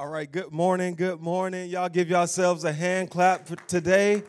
All right, good morning, good morning. Y'all give yourselves a hand clap for today.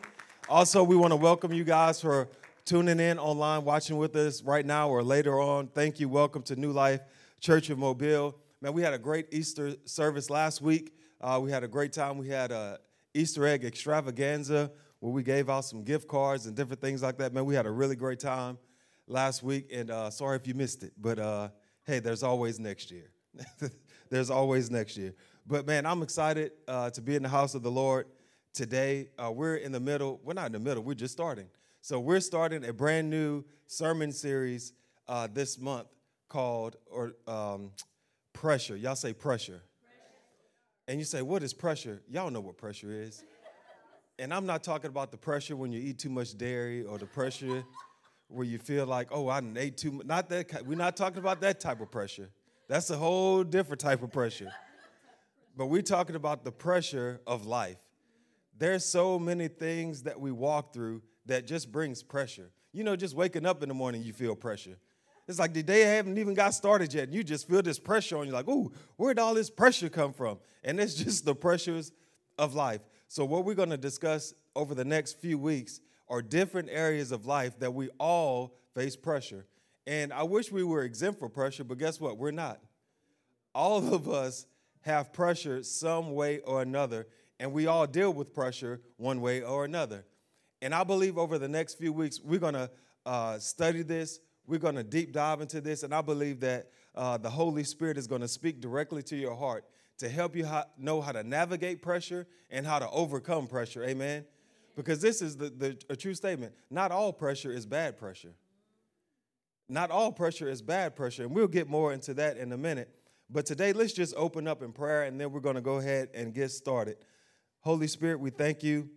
Also, we want to welcome you guys for tuning in online, watching with us right now or later on. Thank you. Welcome to New Life Church of Mobile. Man, we had a great Easter service last week. Uh, we had a great time. We had a Easter egg extravaganza where we gave out some gift cards and different things like that. Man, we had a really great time last week, and uh, sorry if you missed it, but uh, hey, there's always next year. there's always next year. But man, I'm excited uh, to be in the house of the Lord today. Uh, we're in the middle, we're not in the middle, we're just starting. So we're starting a brand new sermon series uh, this month called or um, Pressure. Y'all say pressure. pressure. And you say, what is pressure? Y'all know what pressure is. And I'm not talking about the pressure when you eat too much dairy or the pressure where you feel like, oh, I ate too much. Not that. We're not talking about that type of pressure. That's a whole different type of pressure. But we're talking about the pressure of life. There's so many things that we walk through that just brings pressure. You know, just waking up in the morning, you feel pressure. It's like the day haven't even got started yet, and you just feel this pressure on you, like, ooh, where'd all this pressure come from? And it's just the pressures of life. So, what we're gonna discuss over the next few weeks are different areas of life that we all face pressure. And I wish we were exempt from pressure, but guess what? We're not. All of us have pressure some way or another, and we all deal with pressure one way or another. And I believe over the next few weeks, we're going to uh, study this, we're going to deep dive into this, and I believe that uh, the Holy Spirit is going to speak directly to your heart to help you know how to navigate pressure and how to overcome pressure. Amen. Because this is the, the, a true statement. Not all pressure is bad pressure. Not all pressure is bad pressure. And we'll get more into that in a minute. But today, let's just open up in prayer and then we're going to go ahead and get started. Holy Spirit, we thank you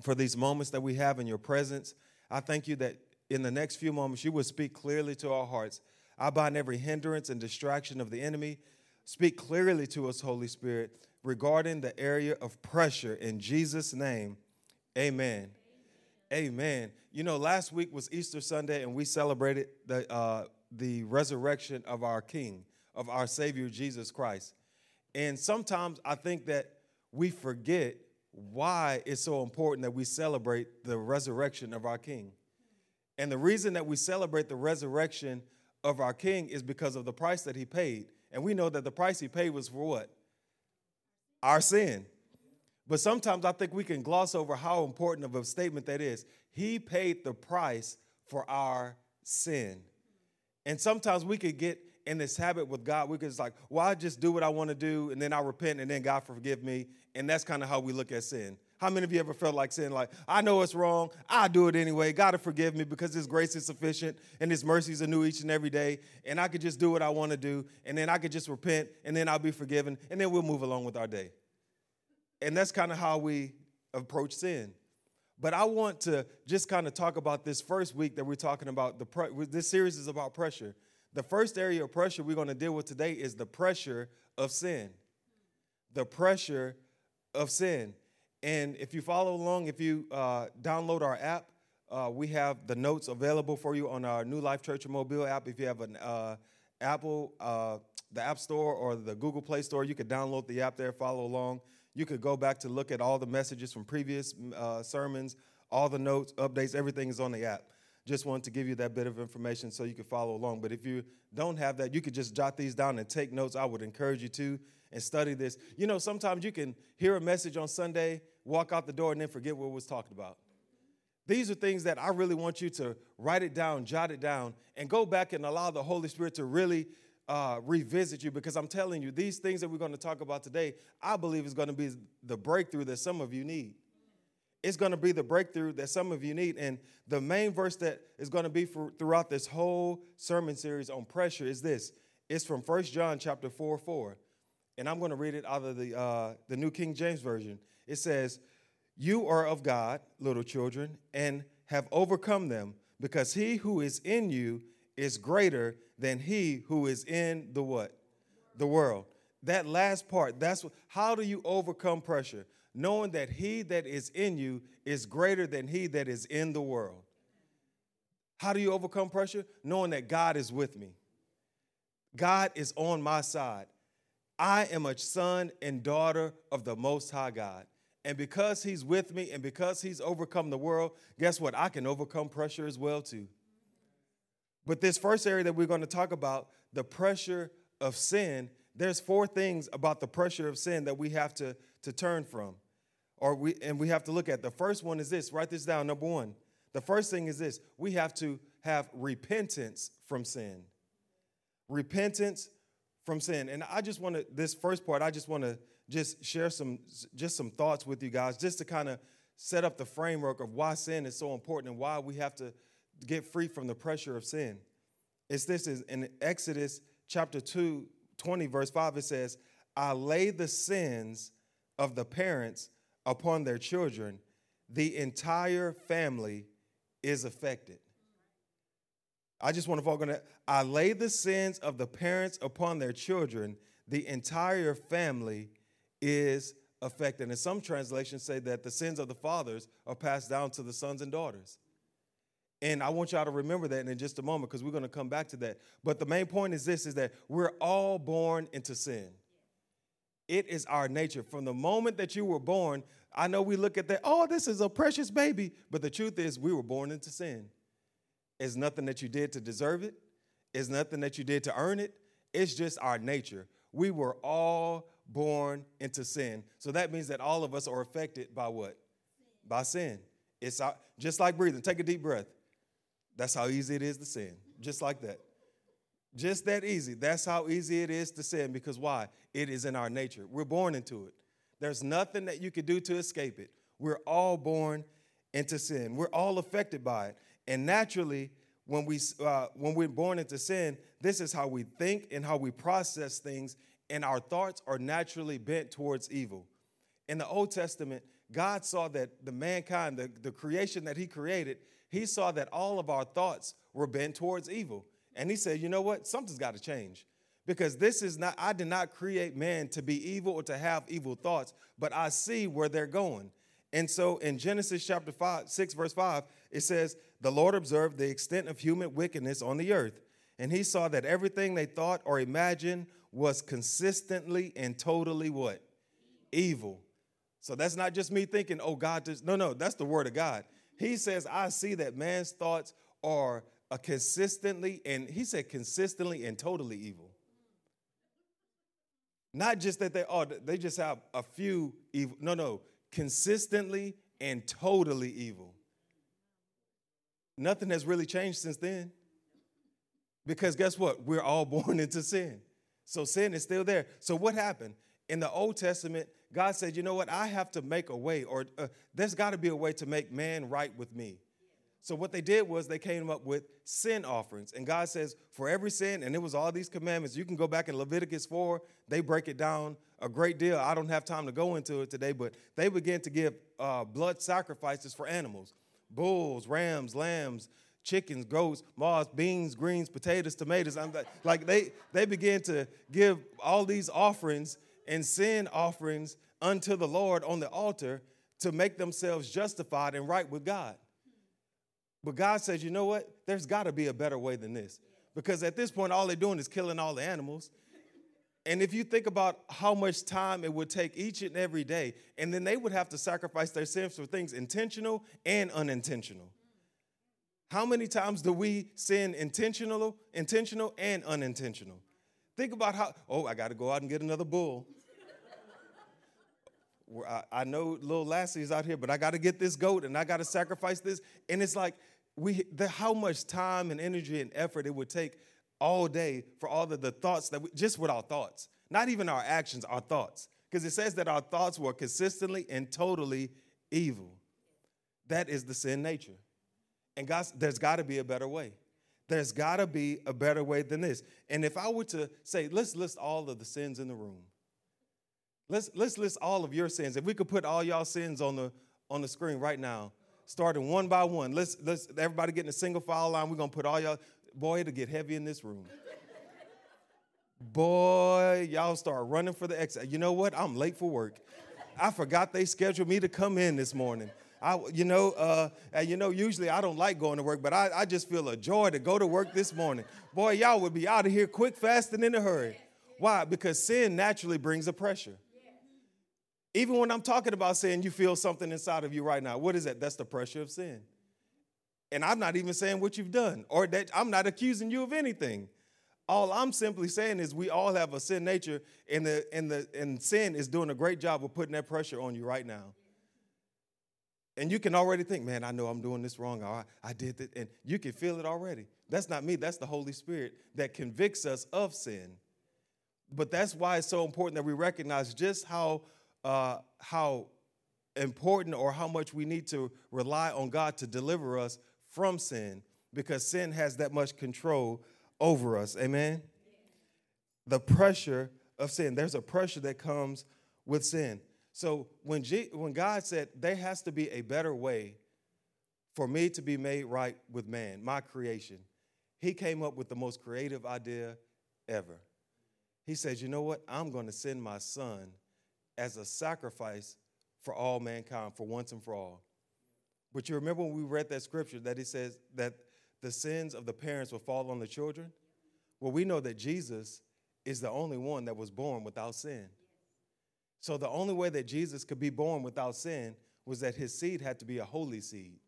for these moments that we have in your presence. I thank you that in the next few moments, you will speak clearly to our hearts. I bind every hindrance and distraction of the enemy. Speak clearly to us, Holy Spirit, regarding the area of pressure. In Jesus' name, amen. Amen. You know, last week was Easter Sunday, and we celebrated the, uh, the resurrection of our King of our Savior Jesus Christ. And sometimes I think that we forget why it's so important that we celebrate the resurrection of our King. And the reason that we celebrate the resurrection of our King is because of the price that he paid. And we know that the price he paid was for what? Our sin. But sometimes I think we can gloss over how important of a statement that is. He paid the price for our sin. And sometimes we could get in this habit with God, we could just like, well, I just do what I want to do, and then I repent, and then God forgive me. And that's kind of how we look at sin. How many of you ever felt like sin? Like, I know it's wrong. I do it anyway. God to forgive me because His grace is sufficient and His mercies are new each and every day. And I could just do what I want to do. And then I could just repent and then I'll be forgiven. And then we'll move along with our day. And that's kind of how we approach sin. But I want to just kind of talk about this first week that we're talking about. The this series is about pressure. The first area of pressure we're going to deal with today is the pressure of sin. The pressure of sin. And if you follow along, if you uh, download our app, uh, we have the notes available for you on our New Life Church Mobile app. If you have an uh, Apple, uh, the App Store, or the Google Play Store, you could download the app there, follow along. You could go back to look at all the messages from previous uh, sermons, all the notes, updates, everything is on the app. Just wanted to give you that bit of information so you could follow along. But if you don't have that, you could just jot these down and take notes. I would encourage you to and study this. You know, sometimes you can hear a message on Sunday, walk out the door, and then forget what was talked about. These are things that I really want you to write it down, jot it down, and go back and allow the Holy Spirit to really uh, revisit you because I'm telling you, these things that we're going to talk about today, I believe is going to be the breakthrough that some of you need it's going to be the breakthrough that some of you need. And the main verse that is going to be for, throughout this whole sermon series on pressure is this. It's from 1 John chapter 4, 4. And I'm going to read it out of the, uh, the New King James Version. It says, You are of God, little children, and have overcome them, because he who is in you is greater than he who is in the what? The world. That last part, that's what, how do you overcome pressure? Knowing that he that is in you is greater than he that is in the world. How do you overcome pressure? Knowing that God is with me. God is on my side. I am a son and daughter of the Most High God. And because He's with me and because He's overcome the world, guess what? I can overcome pressure as well, too. But this first area that we're going to talk about, the pressure of sin, there's four things about the pressure of sin that we have to, to turn from. Or we and we have to look at. The first one is this, write this down, number one. The first thing is this we have to have repentance from sin. Repentance from sin. And I just want to, this first part, I just want to just share some, just some thoughts with you guys, just to kind of set up the framework of why sin is so important and why we have to get free from the pressure of sin. It's this is in Exodus chapter 2, 20, verse 5, it says, I lay the sins of the parents upon their children. The entire family is affected. I just want to focus on that. I lay the sins of the parents upon their children. The entire family is affected. And some translations say that the sins of the fathers are passed down to the sons and daughters. And I want y'all to remember that in just a moment because we're going to come back to that. But the main point is this is that we're all born into sin. It is our nature. From the moment that you were born, I know we look at that, oh, this is a precious baby. But the truth is, we were born into sin. It's nothing that you did to deserve it, it's nothing that you did to earn it. It's just our nature. We were all born into sin. So that means that all of us are affected by what? By sin. It's our, just like breathing. Take a deep breath. That's how easy it is to sin. Just like that. Just that easy. That's how easy it is to sin because why? It is in our nature. We're born into it. There's nothing that you can do to escape it. We're all born into sin. We're all affected by it. And naturally, when, we, uh, when we're born into sin, this is how we think and how we process things, and our thoughts are naturally bent towards evil. In the Old Testament, God saw that the mankind, the, the creation that He created, He saw that all of our thoughts were bent towards evil. And He said, you know what? Something's got to change. Because this is not, I did not create man to be evil or to have evil thoughts, but I see where they're going. And so in Genesis chapter 5, 6, verse 5, it says, The Lord observed the extent of human wickedness on the earth, and he saw that everything they thought or imagined was consistently and totally what? Evil. So that's not just me thinking, oh, God, does. no, no, that's the word of God. He says, I see that man's thoughts are a consistently, and he said consistently and totally evil. Not just that they are, oh, they just have a few evil. No, no, consistently and totally evil. Nothing has really changed since then. Because guess what? We're all born into sin. So sin is still there. So what happened? In the Old Testament, God said, you know what? I have to make a way, or uh, there's got to be a way to make man right with me. So what they did was they came up with sin offerings. And God says, for every sin, and it was all these commandments. You can go back in Leviticus 4, they break it down a great deal. I don't have time to go into it today, but they began to give uh, blood sacrifices for animals bulls, rams, lambs, chickens, goats, moths, beans, greens, potatoes, tomatoes. I'm like, like they, they began to give all these offerings and sin offerings unto the Lord on the altar to make themselves justified and right with God. But God says, you know what? There's got to be a better way than this. Because at this point, all they're doing is killing all the animals. And if you think about how much time it would take each and every day, and then they would have to sacrifice their sins for things intentional and unintentional. How many times do we sin intentional, intentional and unintentional? Think about how, oh, I got to go out and get another bull. I, know little Lassie's out here, but I got to get this goat and I got to sacrifice this. And it's like, we, the, how much time and energy and effort it would take all day for all of the thoughts that we, just with our thoughts, not even our actions, our thoughts. Because it says that our thoughts were consistently and totally evil. That is the sin nature. And God, there's got to be a better way. There's got to be a better way than this. And if I were to say, let's list all of the sins in the room. Let's, let's list all of your sins. If we could put all y'all sins on the, on the screen right now, starting one by one. Let's, let's everybody get in a single file line. We're going to put all y'all, boy, it'll get heavy in this room. Boy, y'all start running for the exit. You know what? I'm late for work. I forgot they scheduled me to come in this morning. I, you know, uh, and you know, usually I don't like going to work, but I, I just feel a joy to go to work this morning. Boy, y'all would be out of here quick, fast, and in a hurry. Why? Because sin naturally brings a pressure. Even when I'm talking about sin, you feel something inside of you right now. What is that? That's the pressure of sin. And I'm not even saying what you've done or that I'm not accusing you of anything. All I'm simply saying is we all have a sin nature, and the and the and sin is doing a great job of putting that pressure on you right now. And you can already think, man, I know I'm doing this wrong. I, I did it. And you can feel it already. That's not me. That's the Holy Spirit that convicts us of sin. But that's why it's so important that we recognize just how, uh, how important or how much we need to rely on God to deliver us from sin because sin has that much control over us. Amen? The pressure of sin. There's a pressure that comes with sin. So when, G, when God said there has to be a better way for me to be made right with man, my creation, he came up with the most creative idea ever. He says, You know what? I'm going to send my son as a sacrifice for all mankind, for once and for all. But you remember when we read that scripture that he says that the sins of the parents will fall on the children? Well, we know that Jesus is the only one that was born without sin. So the only way that Jesus could be born without sin was that his seed had to be a holy seed.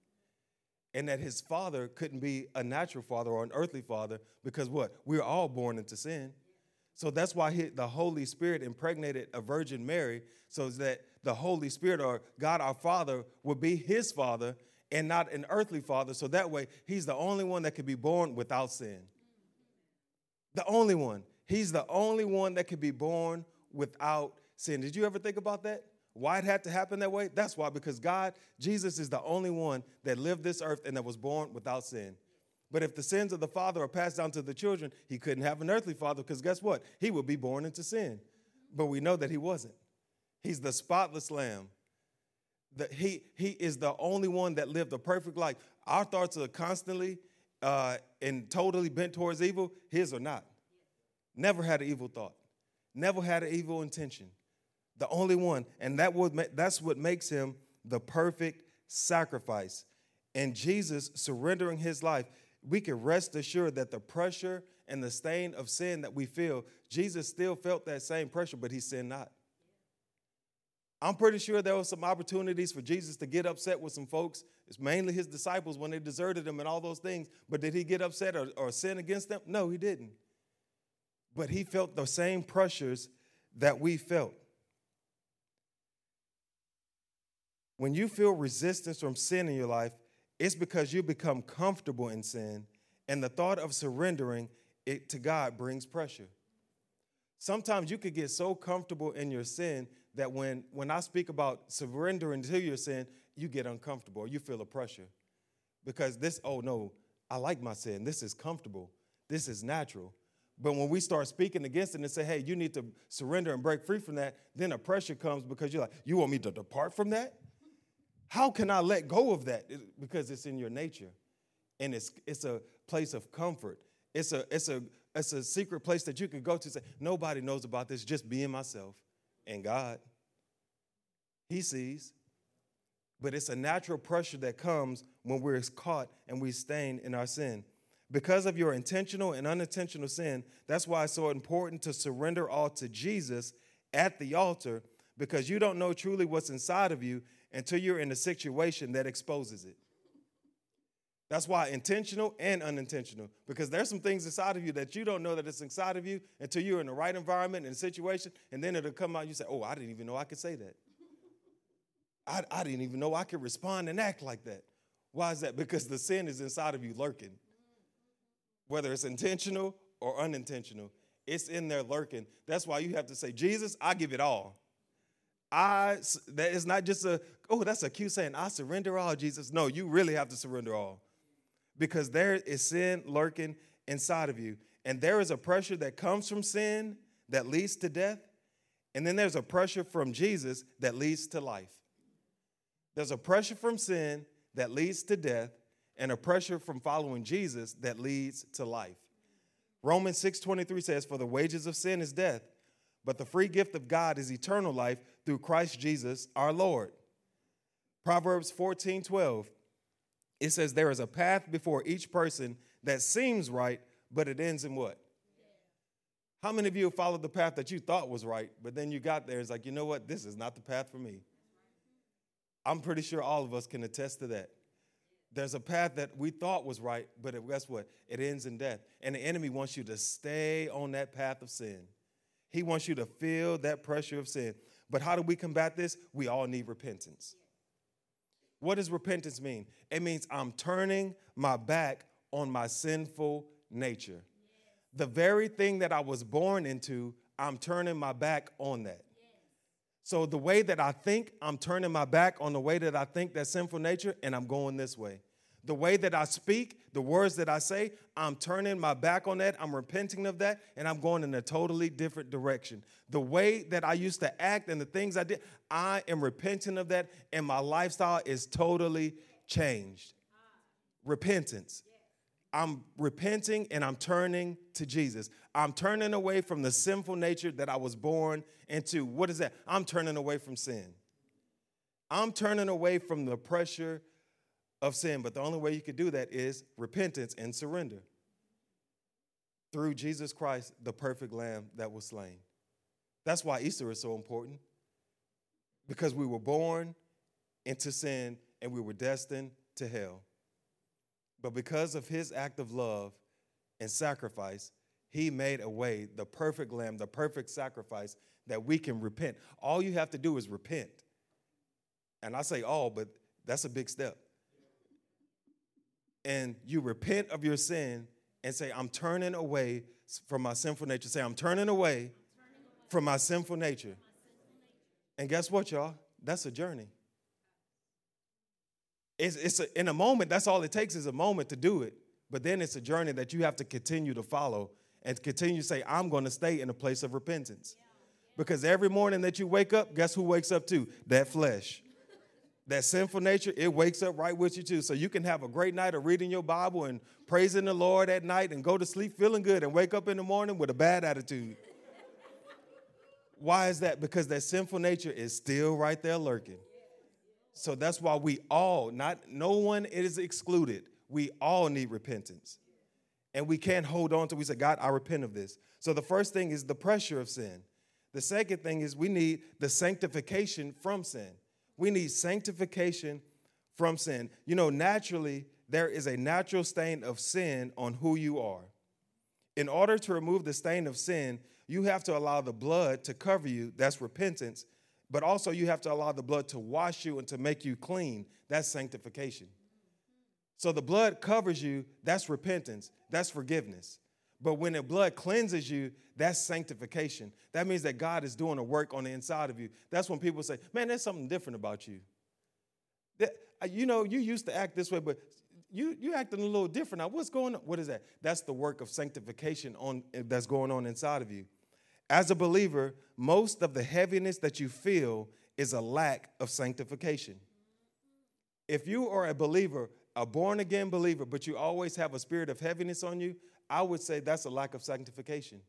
And that his father couldn't be a natural father or an earthly father because what? We are all born into sin. So that's why he, the Holy Spirit impregnated a Virgin Mary so that the Holy Spirit or God our Father would be his father and not an earthly father. So that way, he's the only one that could be born without sin. The only one. He's the only one that could be born without sin. Did you ever think about that? Why it had to happen that way? That's why, because God, Jesus is the only one that lived this earth and that was born without sin. But if the sins of the father are passed down to the children, he couldn't have an earthly father because guess what? He would be born into sin. But we know that he wasn't. He's the spotless lamb. The, he, he is the only one that lived a perfect life. Our thoughts are constantly uh, and totally bent towards evil. His are not. Never had an evil thought. Never had an evil intention the only one. And that would that's what makes him the perfect sacrifice. And Jesus surrendering his life, we can rest assured that the pressure and the stain of sin that we feel, Jesus still felt that same pressure, but he sinned not. I'm pretty sure there were some opportunities for Jesus to get upset with some folks. It's mainly his disciples when they deserted him and all those things. But did he get upset or, or sin against them? No, he didn't. But he felt the same pressures that we felt. When you feel resistance from sin in your life, it's because you become comfortable in sin, and the thought of surrendering it to God brings pressure. Sometimes you could get so comfortable in your sin that when, when I speak about surrendering to your sin, you get uncomfortable, you feel a pressure. Because this, oh no, I like my sin. This is comfortable. This is natural. But when we start speaking against it and say, hey, you need to surrender and break free from that, then a pressure comes because you're like, you want me to depart from that? How can I let go of that? Because it's in your nature. And it's, it's a place of comfort. It's a, it's, a, it's a secret place that you can go to say, nobody knows about this, just being myself and God. He sees. But it's a natural pressure that comes when we're caught and we stain in our sin. Because of your intentional and unintentional sin, that's why it's so important to surrender all to Jesus at the altar because you don't know truly what's inside of you until you're in a situation that exposes it. That's why intentional and unintentional, because there's some things inside of you that you don't know that it's inside of you until you're in the right environment and situation, and then it'll come out. You say, "Oh, I didn't even know I could say that. I, I didn't even know I could respond and act like that." Why is that? Because the sin is inside of you lurking, whether it's intentional or unintentional. It's in there lurking. That's why you have to say, "Jesus, I give it all." I that is not just a oh that's a cute saying I surrender all Jesus. No, you really have to surrender all. Because there is sin lurking inside of you and there is a pressure that comes from sin that leads to death and then there's a pressure from Jesus that leads to life. There's a pressure from sin that leads to death and a pressure from following Jesus that leads to life. Romans 6:23 says for the wages of sin is death but the free gift of God is eternal life through Christ Jesus our Lord. Proverbs 14 12, it says, There is a path before each person that seems right, but it ends in what? How many of you have followed the path that you thought was right, but then you got there? It's like, you know what? This is not the path for me. I'm pretty sure all of us can attest to that. There's a path that we thought was right, but guess what? It ends in death. And the enemy wants you to stay on that path of sin. He wants you to feel that pressure of sin. But how do we combat this? We all need repentance. What does repentance mean? It means I'm turning my back on my sinful nature. The very thing that I was born into, I'm turning my back on that. So the way that I think, I'm turning my back on the way that I think that sinful nature, and I'm going this way. The way that I speak, the words that I say, I'm turning my back on that. I'm repenting of that, and I'm going in a totally different direction. The way that I used to act and the things I did, I am repenting of that, and my lifestyle is totally changed. Repentance. I'm repenting and I'm turning to Jesus. I'm turning away from the sinful nature that I was born into. What is that? I'm turning away from sin. I'm turning away from the pressure of sin. But the only way you can do that is repentance and surrender through Jesus Christ, the perfect lamb that was slain. That's why Easter is so important because we were born into sin and we were destined to hell. But because of his act of love and sacrifice, he made a way, the perfect lamb, the perfect sacrifice that we can repent. All you have to do is repent. And I say all, but that's a big step. And you repent of your sin and say, I'm turning away from my sinful nature. Say, I'm turning away from my sinful nature. And guess what, y'all? That's a journey. It's, it's a, in a moment, that's all it takes is a moment to do it. But then it's a journey that you have to continue to follow and continue to say, I'm going to stay in a place of repentance. Because every morning that you wake up, guess who wakes up too? That flesh. That sinful nature, it wakes up right with you too. So you can have a great night of reading your Bible and praising the Lord at night and go to sleep feeling good and wake up in the morning with a bad attitude. Why is that? Because that sinful nature is still right there lurking. So that's why we all, not no one is excluded. We all need repentance. And we can't hold on to we say, God, I repent of this. So the first thing is the pressure of sin. The second thing is we need the sanctification from sin. We need sanctification from sin. You know, naturally, there is a natural stain of sin on who you are. In order to remove the stain of sin, you have to allow the blood to cover you. That's repentance but also you have to allow the blood to wash you and to make you clean. That's sanctification. So the blood covers you, that's repentance, that's forgiveness. But when the blood cleanses you, that's sanctification. That means that God is doing a work on the inside of you. That's when people say, man, there's something different about you. That, uh, you know, you used to act this way, but you you acting a little different now. What's going on? What is that? That's the work of sanctification on that's going on inside of you. As a believer, most of the heaviness that you feel is a lack of sanctification. If you are a believer, a born again believer, but you always have a spirit of heaviness on you, I would say that's a lack of sanctification.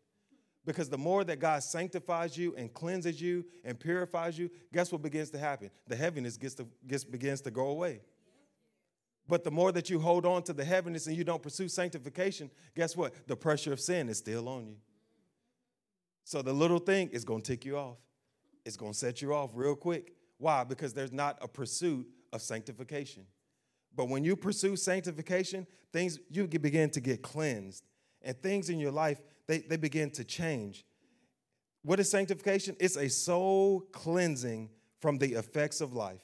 Because the more that God sanctifies you and cleanses you and purifies you, guess what begins to happen? The heaviness gets to, gets, begins to go away. But the more that you hold on to the heaviness and you don't pursue sanctification, guess what? The pressure of sin is still on you. So the little thing is going to tick you off. It's going to set you off real quick. Why? Because there's not a pursuit of sanctification. But when you pursue sanctification, things you begin to get cleansed. And things in your life, they, they begin to change. What is sanctification? It's a soul cleansing from the effects of life.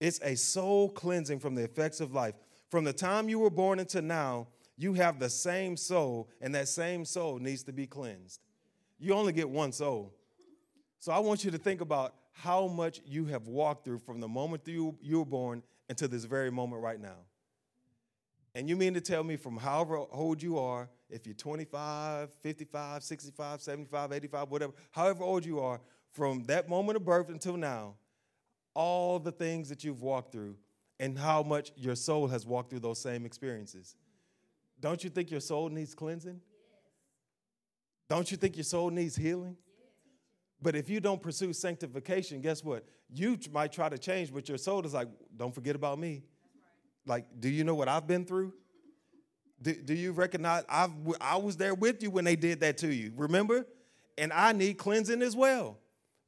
It's a soul cleansing from the effects of life. From the time you were born until now, you have the same soul, and that same soul needs to be cleansed you only get one soul. So I want you to think about how much you have walked through from the moment you, you were born until this very moment right now. And you mean to tell me from however old you are, if you're 25, 55, 65, 75, 85, whatever, however old you are, from that moment of birth until now, all the things that you've walked through and how much your soul has walked through those same experiences. Don't you think your soul needs cleansing? Don't you think your soul needs healing? But if you don't pursue sanctification, guess what? You might try to change, but your soul is like, don't forget about me. Like, do you know what I've been through? Do, do you recognize? i I was there with you when they did that to you, remember? And I need cleansing as well.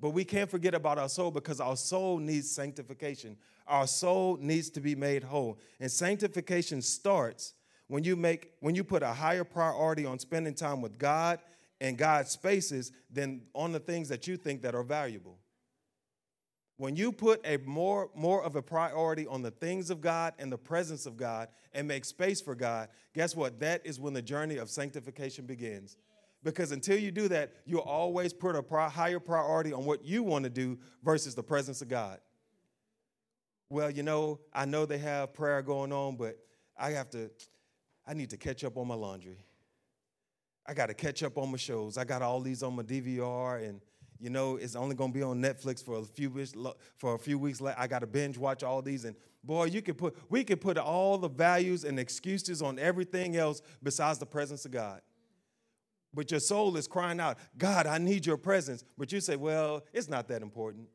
But we can't forget about our soul because our soul needs sanctification. Our soul needs to be made whole. And sanctification starts when you make when you put a higher priority on spending time with God and God's spaces than on the things that you think that are valuable. When you put a more more of a priority on the things of God and the presence of God and make space for God, guess what? That is when the journey of sanctification begins. Because until you do that, you'll always put a pri- higher priority on what you want to do versus the presence of God. Well, you know, I know they have prayer going on, but I have to, I need to catch up on my laundry. I got to catch up on my shows. I got all these on my DVR, and you know, it's only going to be on Netflix for a few weeks. For a few weeks, I got to binge watch all these, and boy, you could put, we could put all the values and excuses on everything else besides the presence of God but your soul is crying out, God, I need your presence. But you say, well, it's not that important.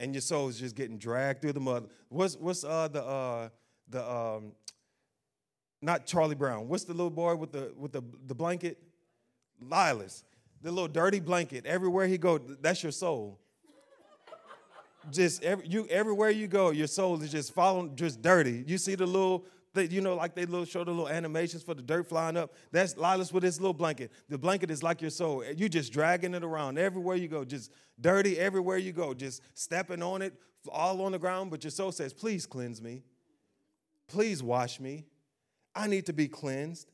And your soul is just getting dragged through the mud. What's, what's uh, the, uh, the um, not Charlie Brown, what's the little boy with the, with the, the blanket? Linus. The little dirty blanket. Everywhere he go, that's your soul. just every, you, everywhere you go, your soul is just following, just dirty. You see the little you know, like they little show the little animations for the dirt flying up. That's Linus with his little blanket. The blanket is like your soul. You just dragging it around everywhere you go, just dirty everywhere you go, just stepping on it, all on the ground. But your soul says, "Please cleanse me. Please wash me. I need to be cleansed."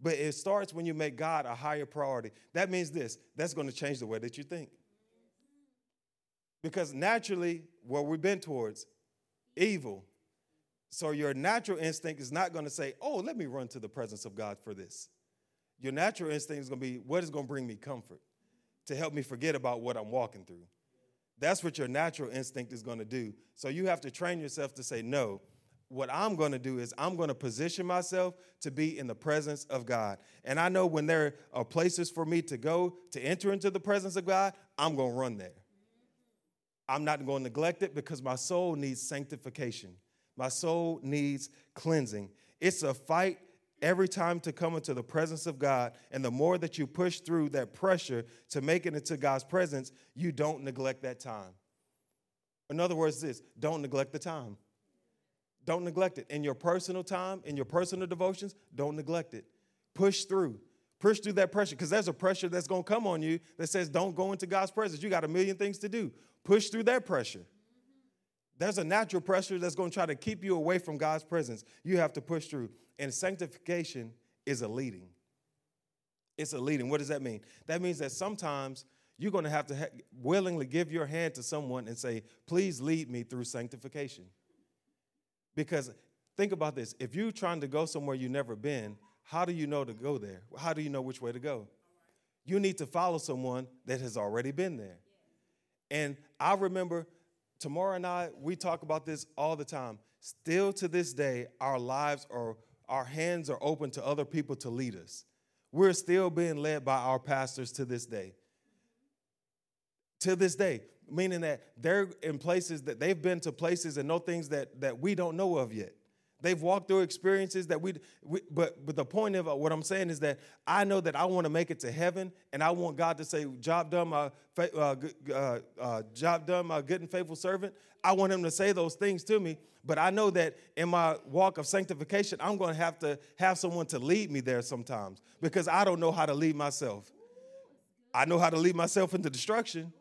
But it starts when you make God a higher priority. That means this. That's going to change the way that you think. Because naturally, what we've been towards, evil, so your natural instinct is not going to say, oh, let me run to the presence of God for this. Your natural instinct is going to be, what is going to bring me comfort to help me forget about what I'm walking through? That's what your natural instinct is going to do. So you have to train yourself to say, no, what I'm going to do is I'm going to position myself to be in the presence of God. And I know when there are places for me to go to enter into the presence of God, I'm going to run there. I'm not going to neglect it because my soul needs sanctification. My soul needs cleansing. It's a fight every time to come into the presence of God. And the more that you push through that pressure to make it into God's presence, you don't neglect that time. In other words, this don't neglect the time. Don't neglect it. In your personal time, in your personal devotions, don't neglect it. Push through. Push through that pressure because there's a pressure that's going to come on you that says don't go into God's presence. You got a million things to do. Push through that pressure. There's a natural pressure that's going to try to keep you away from God's presence. You have to push through. And sanctification is a leading. It's a leading. What does that mean? That means that sometimes you're going to have to ha- willingly give your hand to someone and say, please lead me through sanctification. Because think about this if you're trying to go somewhere you've never been, how do you know to go there? How do you know which way to go? You need to follow someone that has already been there. And I remember Tamara and I, we talk about this all the time. Still to this day, our lives are, our hands are open to other people to lead us. We're still being led by our pastors to this day. To this day, meaning that they're in places that they've been to places and know things that, that we don't know of yet. They've walked through experiences that we, but but the point of what I'm saying is that I know that I want to make it to heaven, and I want God to say, "Job done, my uh, uh, uh, job done, my good and faithful servant." I want Him to say those things to me, but I know that in my walk of sanctification, I'm going to have to have someone to lead me there sometimes because I don't know how to lead myself. I know how to lead myself into destruction.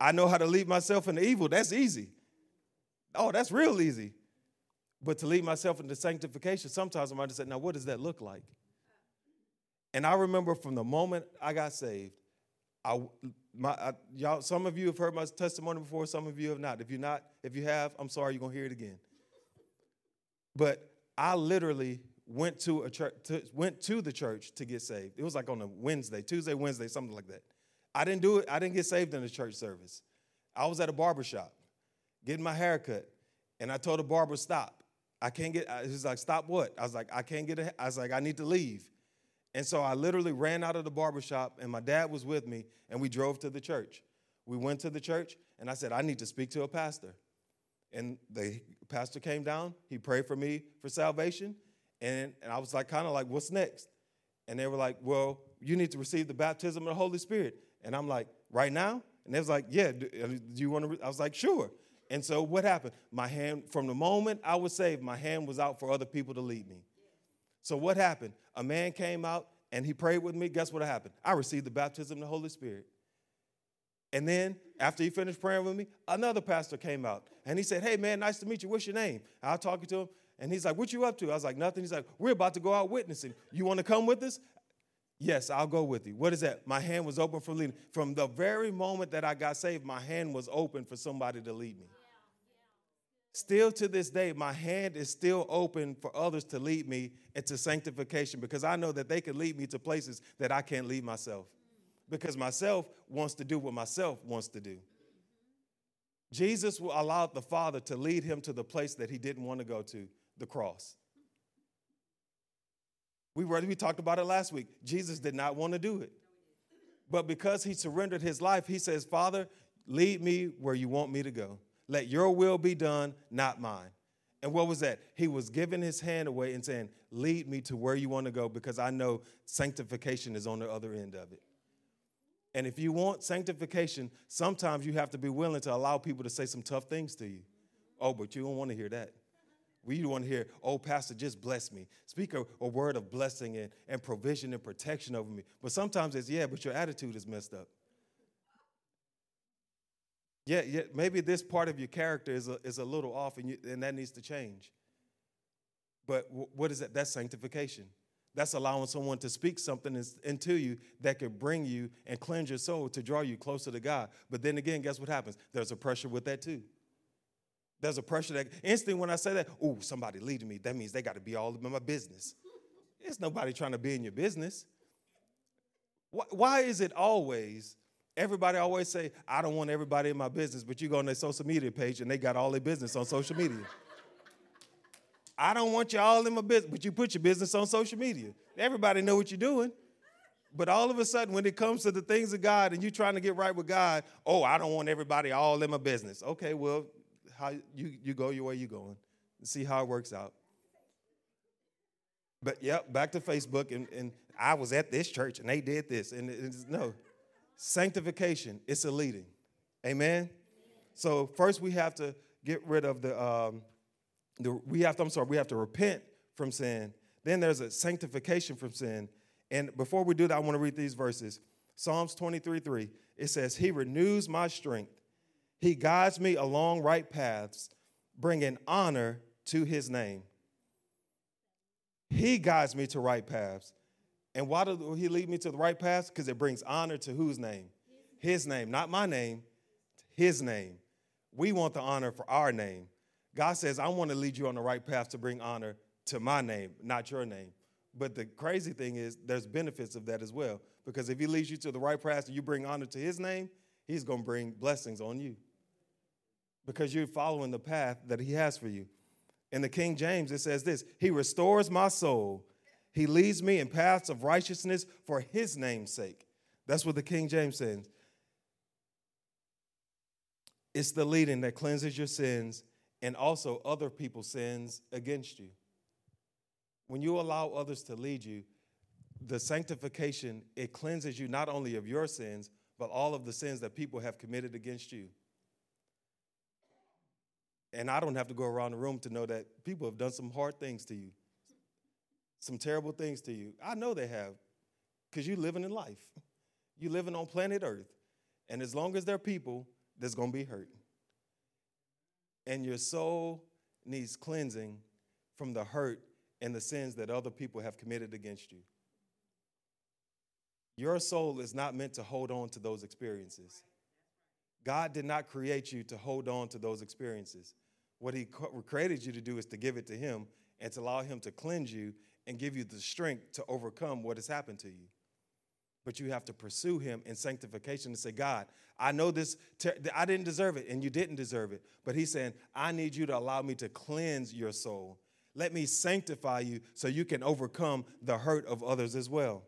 I know how to lead myself into evil. That's easy. Oh, that's real easy. But to lead myself into sanctification, sometimes I might just say, now what does that look like? And I remember from the moment I got saved, I, my, I, y'all, some of you have heard my testimony before, some of you have not. If you not, if you have, I'm sorry, you're gonna hear it again. But I literally went to a church, to, went to the church to get saved. It was like on a Wednesday, Tuesday, Wednesday, something like that. I didn't do it. I didn't get saved in the church service. I was at a barber shop getting my hair cut, and I told the barber stop. I can't get, he's like, stop what? I was like, I can't get, a, I was like, I need to leave. And so I literally ran out of the barber shop, and my dad was with me, and we drove to the church. We went to the church, and I said, I need to speak to a pastor. And the pastor came down, he prayed for me for salvation, And, and I was like, kind of like, what's next? And they were like, well, you need to receive the baptism of the Holy Spirit. And I'm like, right now? And they was like, yeah, do, uh, do you want to? I was like, sure. And so what happened? My hand, from the moment I was saved, my hand was out for other people to lead me. So what happened? A man came out and he prayed with me. Guess what happened? I received the baptism of the Holy Spirit. And then after he finished praying with me, another pastor came out and he said, Hey man, nice to meet you. What's your name? I was talking to him and he's like, What you up to? I was like, Nothing. He's like, We're about to go out witnessing. You want to come with us? Yes, I'll go with you. What is that? My hand was open for leading. From the very moment that I got saved, my hand was open for somebody to lead me. Still to this day, my hand is still open for others to lead me into sanctification because I know that they can lead me to places that I can't lead myself. Because myself wants to do what myself wants to do. Jesus allowed the Father to lead him to the place that he didn't want to go to, the cross. We, we talked about it last week. Jesus did not want to do it. But because he surrendered his life, he says, Father, lead me where you want me to go. Let your will be done, not mine. And what was that? He was giving his hand away and saying, Lead me to where you want to go because I know sanctification is on the other end of it. And if you want sanctification, sometimes you have to be willing to allow people to say some tough things to you. Oh, but you don't want to hear that. We want to hear, oh, Pastor, just bless me. Speak a, a word of blessing and, and provision and protection over me. But sometimes it's, yeah, but your attitude is messed up. Yeah, yeah maybe this part of your character is a, is a little off and, you, and that needs to change. But w- what is that? That's sanctification. That's allowing someone to speak something into you that could bring you and cleanse your soul to draw you closer to God. But then again, guess what happens? There's a pressure with that too. There's a pressure that instantly when I say that, oh, somebody leading me, that means they got to be all in my business. There's nobody trying to be in your business. Why is it always, everybody always say, I don't want everybody in my business, but you go on their social media page and they got all their business on social media. I don't want you all in my business, but you put your business on social media. Everybody know what you're doing. But all of a sudden, when it comes to the things of God and you're trying to get right with God, oh, I don't want everybody all in my business. Okay, well, how you, you go your way you going. See how it works out. But yep, back to Facebook, and, and I was at this church and they did this. And it's, no, sanctification, it's a leading. Amen? So first we have to get rid of the, um, the we have to, I'm sorry, we have to repent from sin. Then there's a sanctification from sin. And before we do that, I want to read these verses. Psalms 23 3, it says, He renews my strength. He guides me along right paths, bringing honor to his name. He guides me to right paths. And why does he lead me to the right paths? Because it brings honor to whose name? His name, not my name, his name. We want the honor for our name. God says, I want to lead you on the right path to bring honor to my name, not your name. But the crazy thing is, there's benefits of that as well. Because if he leads you to the right path and you bring honor to his name, he's going to bring blessings on you because you're following the path that he has for you. In the King James, it says this He restores my soul. He leads me in paths of righteousness for his name's sake. That's what the King James says. It's the leading that cleanses your sins and also other people's sins against you. When you allow others to lead you, the sanctification, it cleanses you not only of your sins, but all of the sins that people have committed against you. And I don't have to go around the room to know that people have done some hard things to you, some terrible things to you. I know they have, because you're living in life. You're living on planet Earth. And as long as there are people, there's going to be hurt. And your soul needs cleansing from the hurt and the sins that other people have committed against you. Your soul is not meant to hold on to those experiences. God did not create you to hold on to those experiences. What He created you to do is to give it to Him and to allow Him to cleanse you and give you the strength to overcome what has happened to you. But you have to pursue Him in sanctification and say, God, I know this, I didn't deserve it and you didn't deserve it. But He's saying, I need you to allow me to cleanse your soul. Let me sanctify you so you can overcome the hurt of others as well.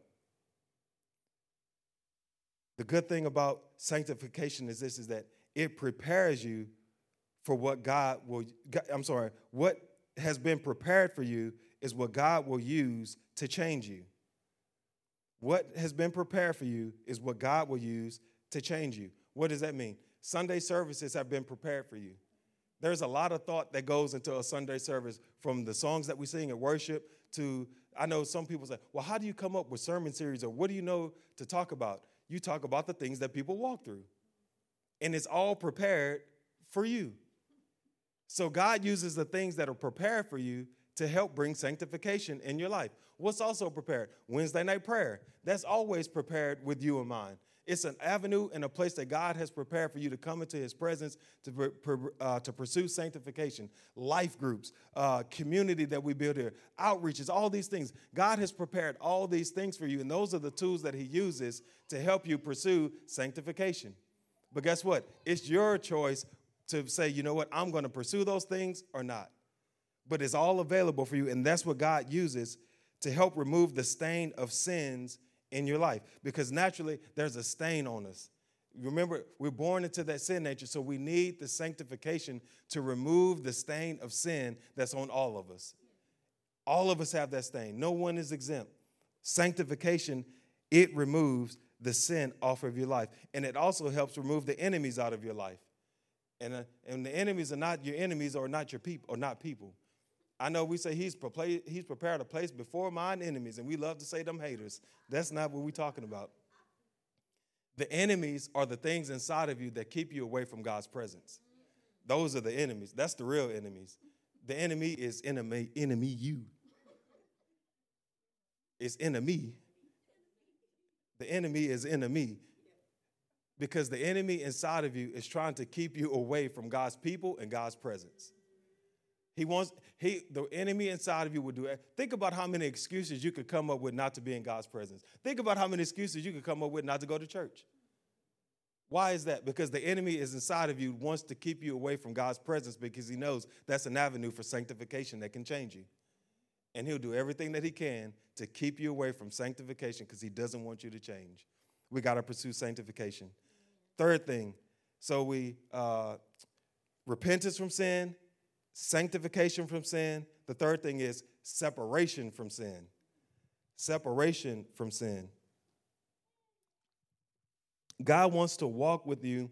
The good thing about sanctification is this is that it prepares you for what God will, I'm sorry, what has been prepared for you is what God will use to change you. What has been prepared for you is what God will use to change you. What does that mean? Sunday services have been prepared for you. There's a lot of thought that goes into a Sunday service from the songs that we sing at worship to, I know some people say, well, how do you come up with sermon series or what do you know to talk about? You talk about the things that people walk through. And it's all prepared for you. So God uses the things that are prepared for you to help bring sanctification in your life. What's also prepared? Wednesday night prayer. That's always prepared with you in mind. It's an avenue and a place that God has prepared for you to come into His presence to, uh, to pursue sanctification, life groups, uh, community that we build here, outreaches, all these things. God has prepared all these things for you, and those are the tools that He uses to help you pursue sanctification. But guess what? It's your choice to say, you know what, I'm going to pursue those things or not. But it's all available for you, and that's what God uses to help remove the stain of sins in your life because naturally there's a stain on us. Remember, we're born into that sin nature, so we need the sanctification to remove the stain of sin that's on all of us. All of us have that stain, no one is exempt. Sanctification, it removes the sin off of your life, and it also helps remove the enemies out of your life. And, uh, and the enemies are not your enemies or not your people or not people. I know we say he's, he's prepared a place before mine enemies, and we love to say them haters. That's not what we're talking about. The enemies are the things inside of you that keep you away from God's presence. Those are the enemies. That's the real enemies. The enemy is enemy, enemy you. It's enemy. The enemy is enemy. Because the enemy inside of you is trying to keep you away from God's people and God's presence. He wants he the enemy inside of you will do it. Think about how many excuses you could come up with not to be in God's presence. Think about how many excuses you could come up with not to go to church. Why is that? Because the enemy is inside of you wants to keep you away from God's presence because he knows that's an avenue for sanctification that can change you. And he'll do everything that he can to keep you away from sanctification because he doesn't want you to change. We got to pursue sanctification. Third thing, so we uh, repentance from sin, sanctification from sin. The third thing is separation from sin. Separation from sin. God wants to walk with you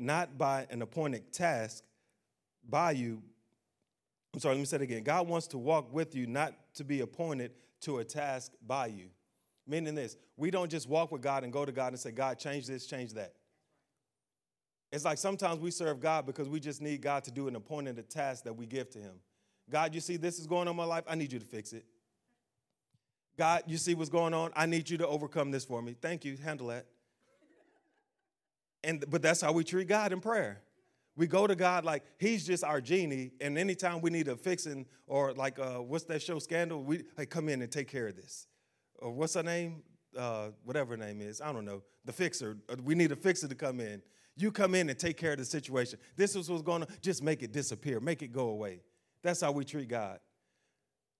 not by an appointed task by you. I'm sorry, let me say it again. God wants to walk with you, not to be appointed to a task by you. Meaning this, we don't just walk with God and go to God and say, God, change this, change that. It's like sometimes we serve God because we just need God to do an appointed task that we give to Him. God, you see this is going on in my life. I need you to fix it. God, you see what's going on. I need you to overcome this for me. Thank you. Handle that. And but that's how we treat God in prayer. We go to God like He's just our genie, and anytime we need a fixing or like uh, what's that show Scandal, we hey, come in and take care of this. Or what's her name? Uh, whatever her name is, I don't know. The fixer. Uh, we need a fixer to come in. You come in and take care of the situation. This is what's going to just make it disappear, make it go away. That's how we treat God.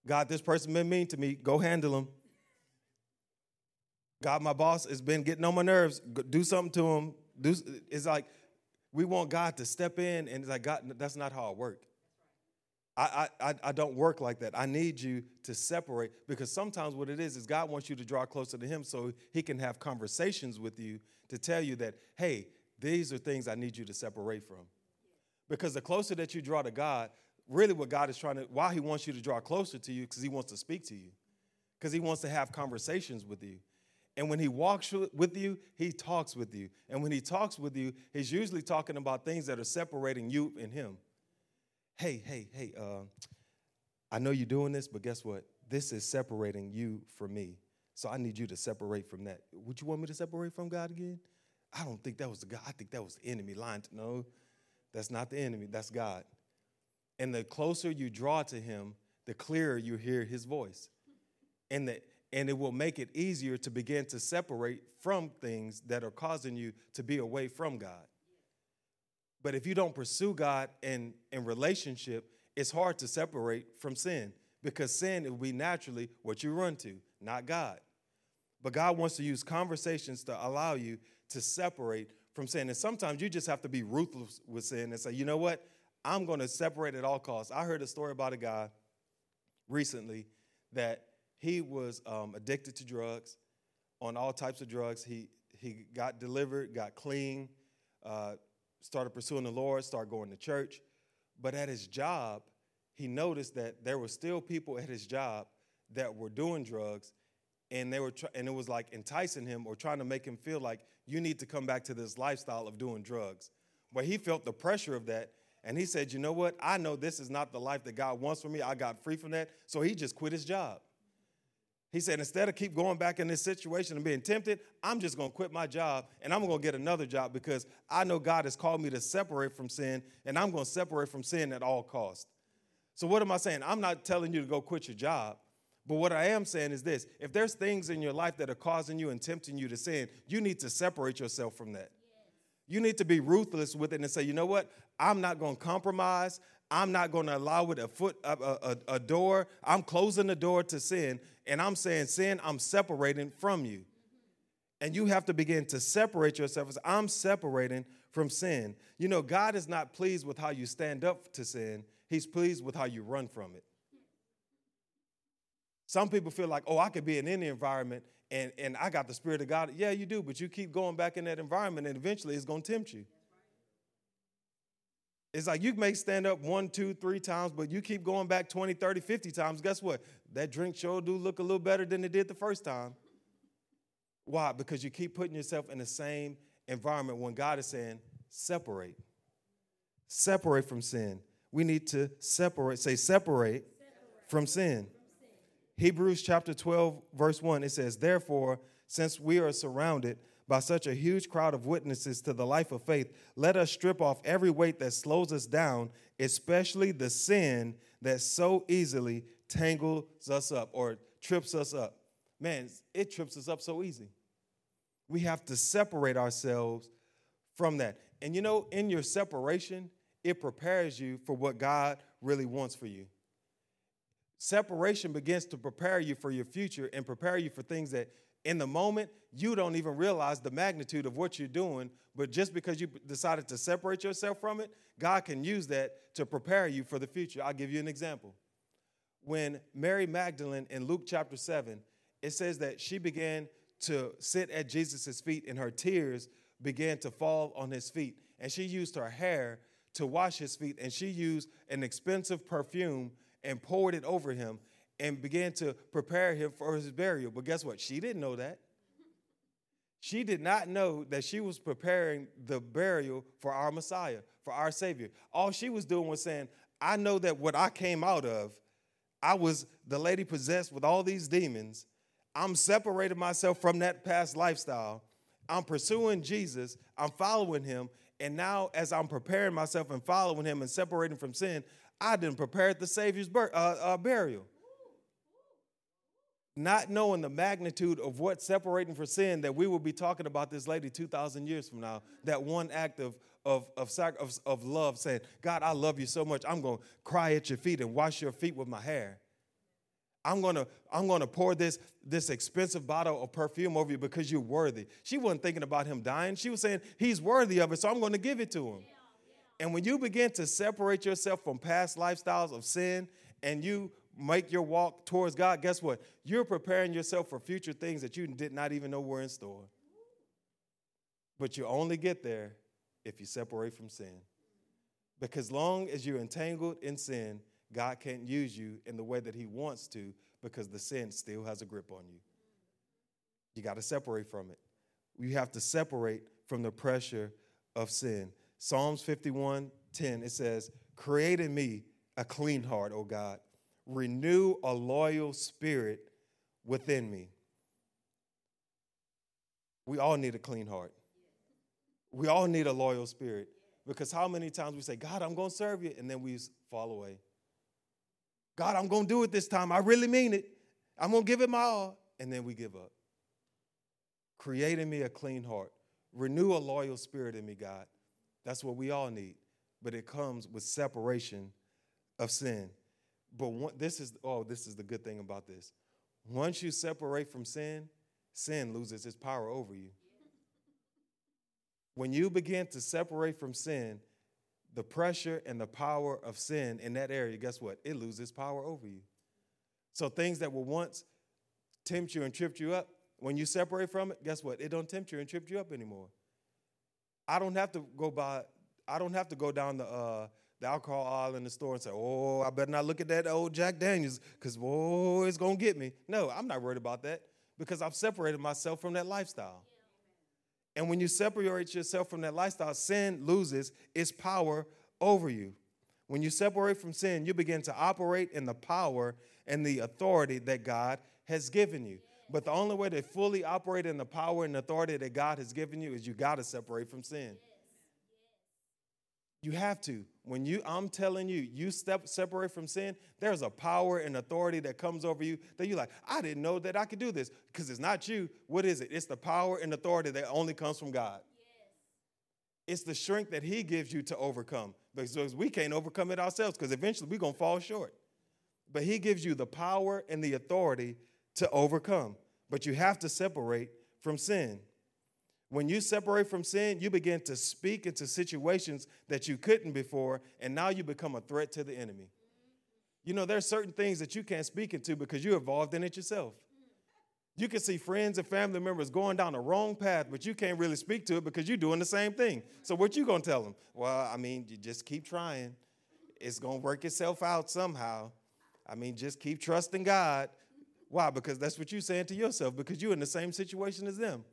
God, this person been mean to me. Go handle them. God, my boss has been getting on my nerves. Do something to him. Do, it's like we want God to step in, and it's like God, that's not how I work. I, I, I don't work like that. I need you to separate because sometimes what it is is God wants you to draw closer to Him so He can have conversations with you to tell you that, hey, these are things I need you to separate from. Because the closer that you draw to God, really what God is trying to, why He wants you to draw closer to you, because He wants to speak to you, because He wants to have conversations with you. And when He walks with you, He talks with you. And when He talks with you, He's usually talking about things that are separating you and Him. Hey, hey, hey, uh, I know you're doing this, but guess what? This is separating you from me. So I need you to separate from that. Would you want me to separate from God again? I don't think that was the God. I think that was the enemy lying to no. That's not the enemy, that's God. And the closer you draw to him, the clearer you hear his voice. And the and it will make it easier to begin to separate from things that are causing you to be away from God. But if you don't pursue God in, in relationship, it's hard to separate from sin because sin will be naturally what you run to, not God. But God wants to use conversations to allow you to separate from sin. And sometimes you just have to be ruthless with sin and say, you know what? I'm going to separate at all costs. I heard a story about a guy recently. that he was um, addicted to drugs, on all types of drugs. He, he got delivered, got clean, uh, started pursuing the Lord, started going to church. But at his job, he noticed that there were still people at his job that were doing drugs and they were tr- and it was like enticing him or trying to make him feel like you need to come back to this lifestyle of doing drugs. But he felt the pressure of that and he said you know what? I know this is not the life that god wants for me. I got free from that. So he just quit his job. He said instead of keep going back in this situation and being tempted i'm just going to quit my job and i'm going to get another job because i know god has called me to separate from sin and i'm going to separate from sin at all costs so what am i saying? I'm not telling you to go quit your job but what I am saying is this if there's things in your life that are causing you and tempting you to sin, you need to separate yourself from that. You need to be ruthless with it and say, you know what? I'm not going to compromise. I'm not going to allow it a foot, a, a, a, door. I'm closing the door to sin, and I'm saying, sin, I'm separating from you. And you have to begin to separate yourself as I'm separating from sin. You know, God is not pleased with how you stand up to sin, He's pleased with how you run from it. Some people feel like, oh, I could be in any environment and, and I got the Spirit of God. Yeah, you do, but you keep going back in that environment and eventually it's going to tempt you. It's like you may stand up one, two, three times, but you keep going back 20, 30, 50 times. Guess what? That drink sure do look a little better than it did the first time. Why? Because you keep putting yourself in the same environment when God is saying, separate. Separate from sin. We need to separate, say, separate, separate. from sin. Hebrews chapter 12, verse 1, it says, Therefore, since we are surrounded by such a huge crowd of witnesses to the life of faith, let us strip off every weight that slows us down, especially the sin that so easily tangles us up or trips us up. Man, it trips us up so easy. We have to separate ourselves from that. And you know, in your separation, it prepares you for what God really wants for you. Separation begins to prepare you for your future and prepare you for things that in the moment you don't even realize the magnitude of what you're doing. But just because you decided to separate yourself from it, God can use that to prepare you for the future. I'll give you an example. When Mary Magdalene in Luke chapter 7, it says that she began to sit at Jesus' feet and her tears began to fall on his feet. And she used her hair to wash his feet and she used an expensive perfume and poured it over him and began to prepare him for his burial. But guess what? She didn't know that. She did not know that she was preparing the burial for our Messiah, for our Savior. All she was doing was saying, I know that what I came out of, I was the lady possessed with all these demons. I'm separating myself from that past lifestyle. I'm pursuing Jesus. I'm following him. And now, as I'm preparing myself and following him and separating from sin, I didn't prepare the Savior's bur- uh, uh, burial. Not knowing the magnitude of what separating for sin that we will be talking about this lady 2,000 years from now, that one act of, of, of, of, of love saying, God, I love you so much, I'm going to cry at your feet and wash your feet with my hair. I'm gonna, I'm gonna pour this, this expensive bottle of perfume over you because you're worthy. She wasn't thinking about him dying. She was saying, He's worthy of it, so I'm gonna give it to him. Yeah. And when you begin to separate yourself from past lifestyles of sin and you make your walk towards God, guess what? You're preparing yourself for future things that you did not even know were in store. But you only get there if you separate from sin. Because long as you're entangled in sin, God can't use you in the way that He wants to because the sin still has a grip on you. You got to separate from it. You have to separate from the pressure of sin. Psalms 51 10, it says, Create in me a clean heart, O God. Renew a loyal spirit within me. We all need a clean heart. We all need a loyal spirit. Because how many times we say, God, I'm going to serve you, and then we fall away. God, I'm going to do it this time. I really mean it. I'm going to give it my all. And then we give up. Create in me a clean heart. Renew a loyal spirit in me, God. That's what we all need. But it comes with separation of sin. But one, this is, oh, this is the good thing about this. Once you separate from sin, sin loses its power over you. When you begin to separate from sin, the pressure and the power of sin in that area, guess what? It loses power over you. So things that were once tempt you and tripped you up, when you separate from it, guess what? It don't tempt you and trip you up anymore. I don't have to go by. I don't have to go down the uh, the alcohol aisle in the store and say, "Oh, I better not look at that old Jack Daniels because oh, it's gonna get me." No, I'm not worried about that because I've separated myself from that lifestyle. And when you separate yourself from that lifestyle, sin loses its power over you. When you separate from sin, you begin to operate in the power and the authority that God has given you. But the only way to fully operate in the power and authority that God has given you is you got to separate from sin. You have to. When you, I'm telling you, you step separate from sin, there's a power and authority that comes over you that you're like, I didn't know that I could do this. Because it's not you. What is it? It's the power and authority that only comes from God. Yes. It's the strength that He gives you to overcome. Because we can't overcome it ourselves, because eventually we're gonna fall short. But He gives you the power and the authority to overcome. But you have to separate from sin. When you separate from sin, you begin to speak into situations that you couldn't before, and now you become a threat to the enemy. You know, there's certain things that you can't speak into because you're involved in it yourself. You can see friends and family members going down the wrong path, but you can't really speak to it because you're doing the same thing. So what you gonna tell them? Well, I mean, you just keep trying. It's gonna work itself out somehow. I mean, just keep trusting God. Why? Because that's what you're saying to yourself, because you're in the same situation as them.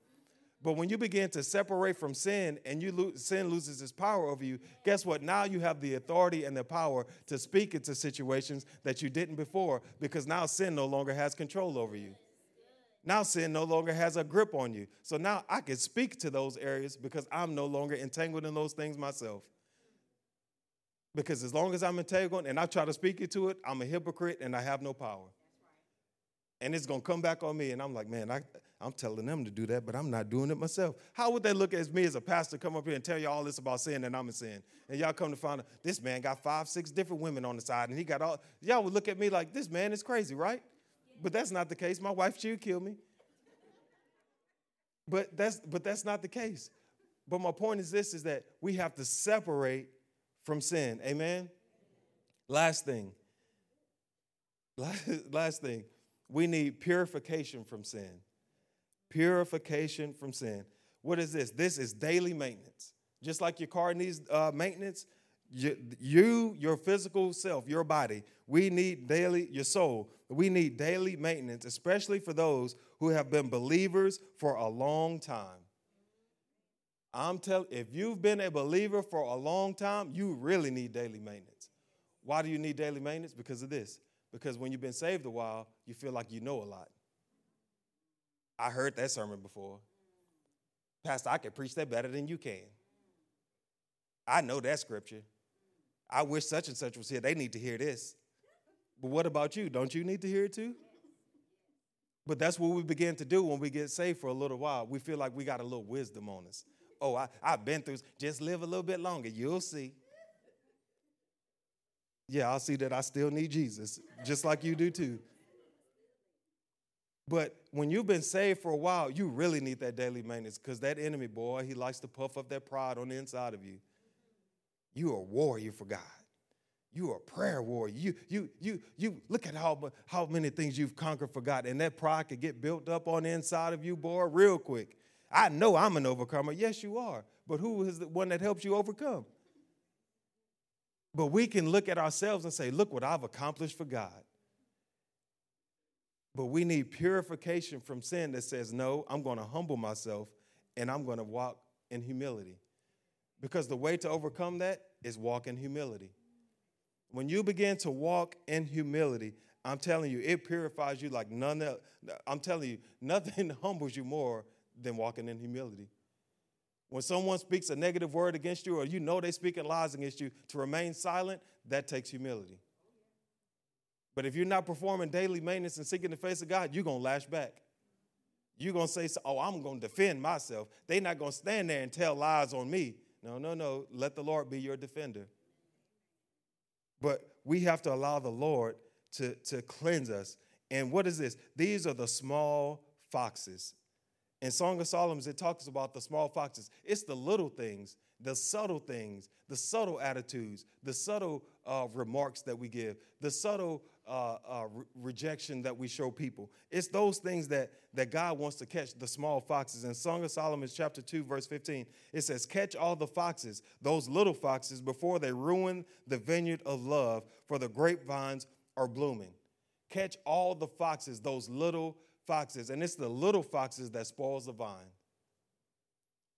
But when you begin to separate from sin and you lose, sin loses its power over you, guess what? Now you have the authority and the power to speak into situations that you didn't before because now sin no longer has control over you. Now sin no longer has a grip on you. So now I can speak to those areas because I'm no longer entangled in those things myself. Because as long as I'm entangled and I try to speak into it, I'm a hypocrite and I have no power. And it's gonna come back on me, and I'm like, man, I, I'm telling them to do that, but I'm not doing it myself. How would they look at me as a pastor come up here and tell you all this about sin and I'm in sin? And y'all come to find out this man got five, six different women on the side, and he got all y'all would look at me like this man is crazy, right? But that's not the case. My wife, she would kill me. But that's but that's not the case. But my point is this is that we have to separate from sin. Amen. Last thing. Last thing. We need purification from sin. Purification from sin. What is this? This is daily maintenance. Just like your car needs uh, maintenance, you, you, your physical self, your body, we need daily, your soul, we need daily maintenance, especially for those who have been believers for a long time. I'm telling if you've been a believer for a long time, you really need daily maintenance. Why do you need daily maintenance? Because of this. Because when you've been saved a while, you feel like you know a lot. I heard that sermon before. Pastor, I can preach that better than you can. I know that scripture. I wish such and such was here. They need to hear this. But what about you? Don't you need to hear it too? But that's what we begin to do when we get saved for a little while. We feel like we got a little wisdom on us. Oh, I, I've been through, just live a little bit longer. You'll see. Yeah, I'll see that I still need Jesus, just like you do too. But when you've been saved for a while, you really need that daily maintenance because that enemy, boy, he likes to puff up that pride on the inside of you. You are a warrior for God. You are a prayer warrior. You, you, you, you look at how, how many things you've conquered for God, and that pride could get built up on the inside of you, boy, real quick. I know I'm an overcomer. Yes, you are. But who is the one that helps you overcome? But we can look at ourselves and say, look what I've accomplished for God. But we need purification from sin that says, no, I'm going to humble myself and I'm going to walk in humility. Because the way to overcome that is walk in humility. When you begin to walk in humility, I'm telling you, it purifies you like none else. I'm telling you, nothing humbles you more than walking in humility. When someone speaks a negative word against you or you know they're speaking lies against you, to remain silent, that takes humility. But if you're not performing daily maintenance and seeking the face of God, you're going to lash back. You're going to say, oh, I'm going to defend myself. They're not going to stand there and tell lies on me. No, no, no. Let the Lord be your defender. But we have to allow the Lord to, to cleanse us. And what is this? These are the small foxes In Song of Solomon, it talks about the small foxes. It's the little things, the subtle things, the subtle attitudes, the subtle uh, remarks that we give, the subtle uh, uh, re- rejection that we show people. It's those things that, that God wants to catch, the small foxes. In Song of Solomon, chapter 2, verse 15, it says, Catch all the foxes, those little foxes, before they ruin the vineyard of love, for the grapevines are blooming. Catch all the foxes, those little foxes. And it's the little foxes that spoils the vine.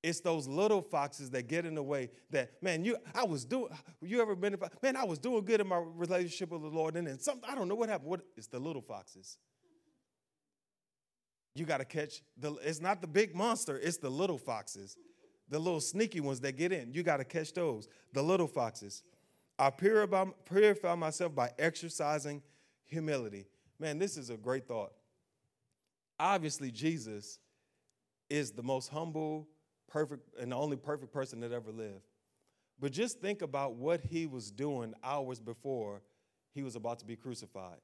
It's those little foxes that get in the way that, man, you I was doing, you ever been, man, I was doing good in my relationship with the Lord, and then something, I don't know what happened. What, it's the little foxes. You got to catch the, it's not the big monster, it's the little foxes, the little sneaky ones that get in. You got to catch those, the little foxes. I purify myself by exercising humility. Man, this is a great thought. Obviously, Jesus is the most humble, perfect, and the only perfect person that ever lived. But just think about what he was doing hours before he was about to be crucified.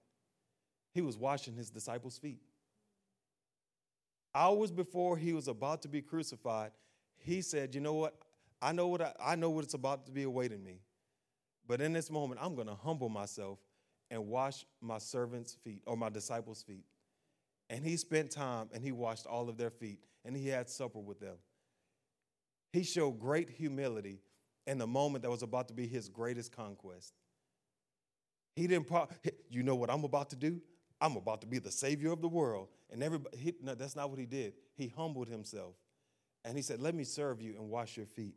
He was washing his disciples' feet. Hours before he was about to be crucified, he said, You know what? I know what I, I know what it's about to be awaiting me. But in this moment, I'm going to humble myself and wash my servants' feet or my disciples' feet. And he spent time and he washed all of their feet and he had supper with them. He showed great humility in the moment that was about to be his greatest conquest. He didn't, pro- you know what I'm about to do? I'm about to be the savior of the world. And everybody, he, no, that's not what he did. He humbled himself. And he said, Let me serve you and wash your feet.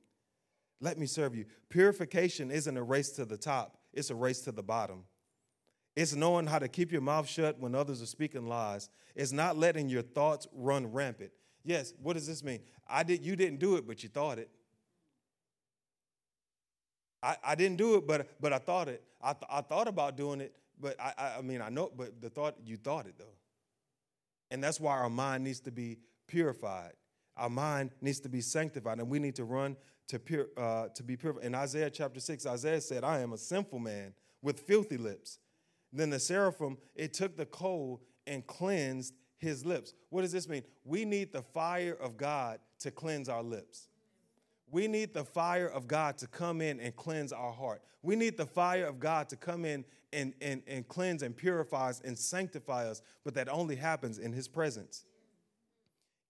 Let me serve you. Purification isn't a race to the top, it's a race to the bottom. It's knowing how to keep your mouth shut when others are speaking lies. It's not letting your thoughts run rampant. Yes, what does this mean? I did you didn't do it, but you thought it. I, I didn't do it, but but I thought it. I, th- I thought about doing it, but I, I I mean I know, but the thought you thought it though. And that's why our mind needs to be purified. Our mind needs to be sanctified, and we need to run to pure uh, to be pure. In Isaiah chapter six, Isaiah said, "I am a sinful man with filthy lips." Then the seraphim it took the coal and cleansed his lips. What does this mean? We need the fire of God to cleanse our lips. We need the fire of God to come in and cleanse our heart. We need the fire of God to come in and, and, and cleanse and purify us and sanctify us, but that only happens in His presence.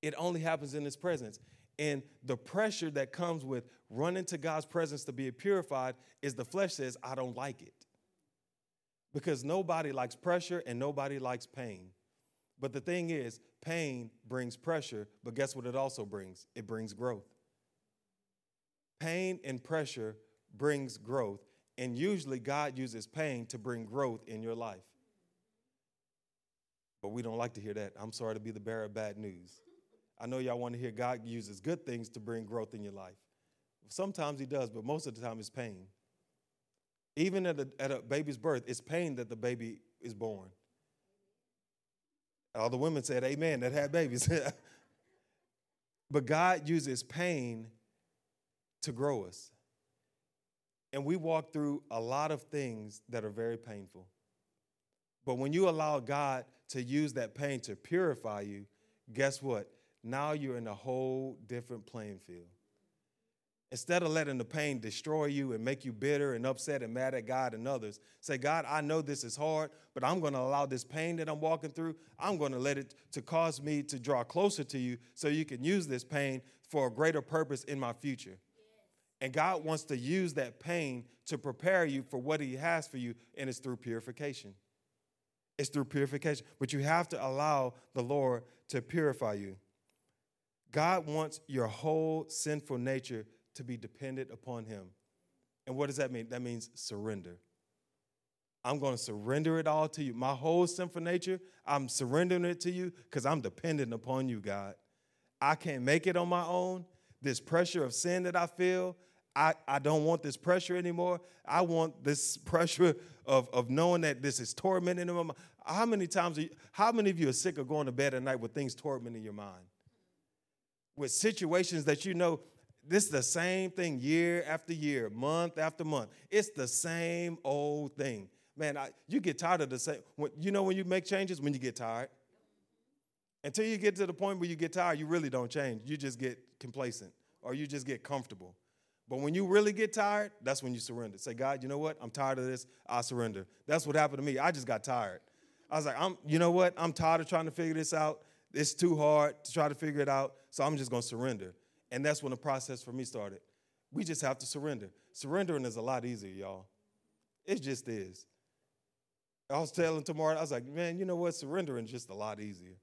It only happens in His presence. And the pressure that comes with running to God's presence to be purified is the flesh says, I don't like it. Because nobody likes pressure and nobody likes pain. But the thing is, pain brings pressure, but guess what it also brings? It brings growth. Pain and pressure brings growth, and usually God uses pain to bring growth in your life. But we don't like to hear that. I'm sorry to be the bearer of bad news. I know y'all want to hear God uses good things to bring growth in your life. Sometimes He does, but most of the time it's pain. Even at a, at a baby's birth, it's pain that the baby is born. All the women said, Amen, that had babies. but God uses pain to grow us. And we walk through a lot of things that are very painful. But when you allow God to use that pain to purify you, guess what? Now you're in a whole different playing field. Instead of letting the pain destroy you and make you bitter and upset and mad at God and others, say, God, I know this is hard, but I'm going to allow this pain that I'm walking through, I'm going to let it to cause me to draw closer to you so you can use this pain for a greater purpose in my future. And God wants to use that pain to prepare you for what He has for you, and it's through purification. It's through purification. But you have to allow the Lord to purify you. God wants your whole sinful nature to be dependent upon Him. And what does that mean? That means surrender. I'm going to surrender it all to you. My whole sinful nature, I'm surrendering it to you because I'm dependent upon you, God. I can't make it on my own. This pressure of sin that I feel, I, I don't want this pressure anymore. I want this pressure of, of knowing that this is tormenting in my mind. How many times, you, how many of you are sick of going to bed at night with things tormenting your mind? With situations that you know this is the same thing year after year, month after month. It's the same old thing. Man, I, you get tired of the same. When, you know when you make changes? When you get tired. Until you get to the point where you get tired, you really don't change. You just get complacent or you just get comfortable. But when you really get tired, that's when you surrender. Say, God, you know what? I'm tired of this. I surrender. That's what happened to me. I just got tired. I was like, I'm, you know what? I'm tired of trying to figure this out. It's too hard to try to figure it out. So I'm just going to surrender. And that's when the process for me started. We just have to surrender. Surrendering is a lot easier, y'all. It just is. I was telling tomorrow, I was like, man, you know what? Surrendering is just a lot easier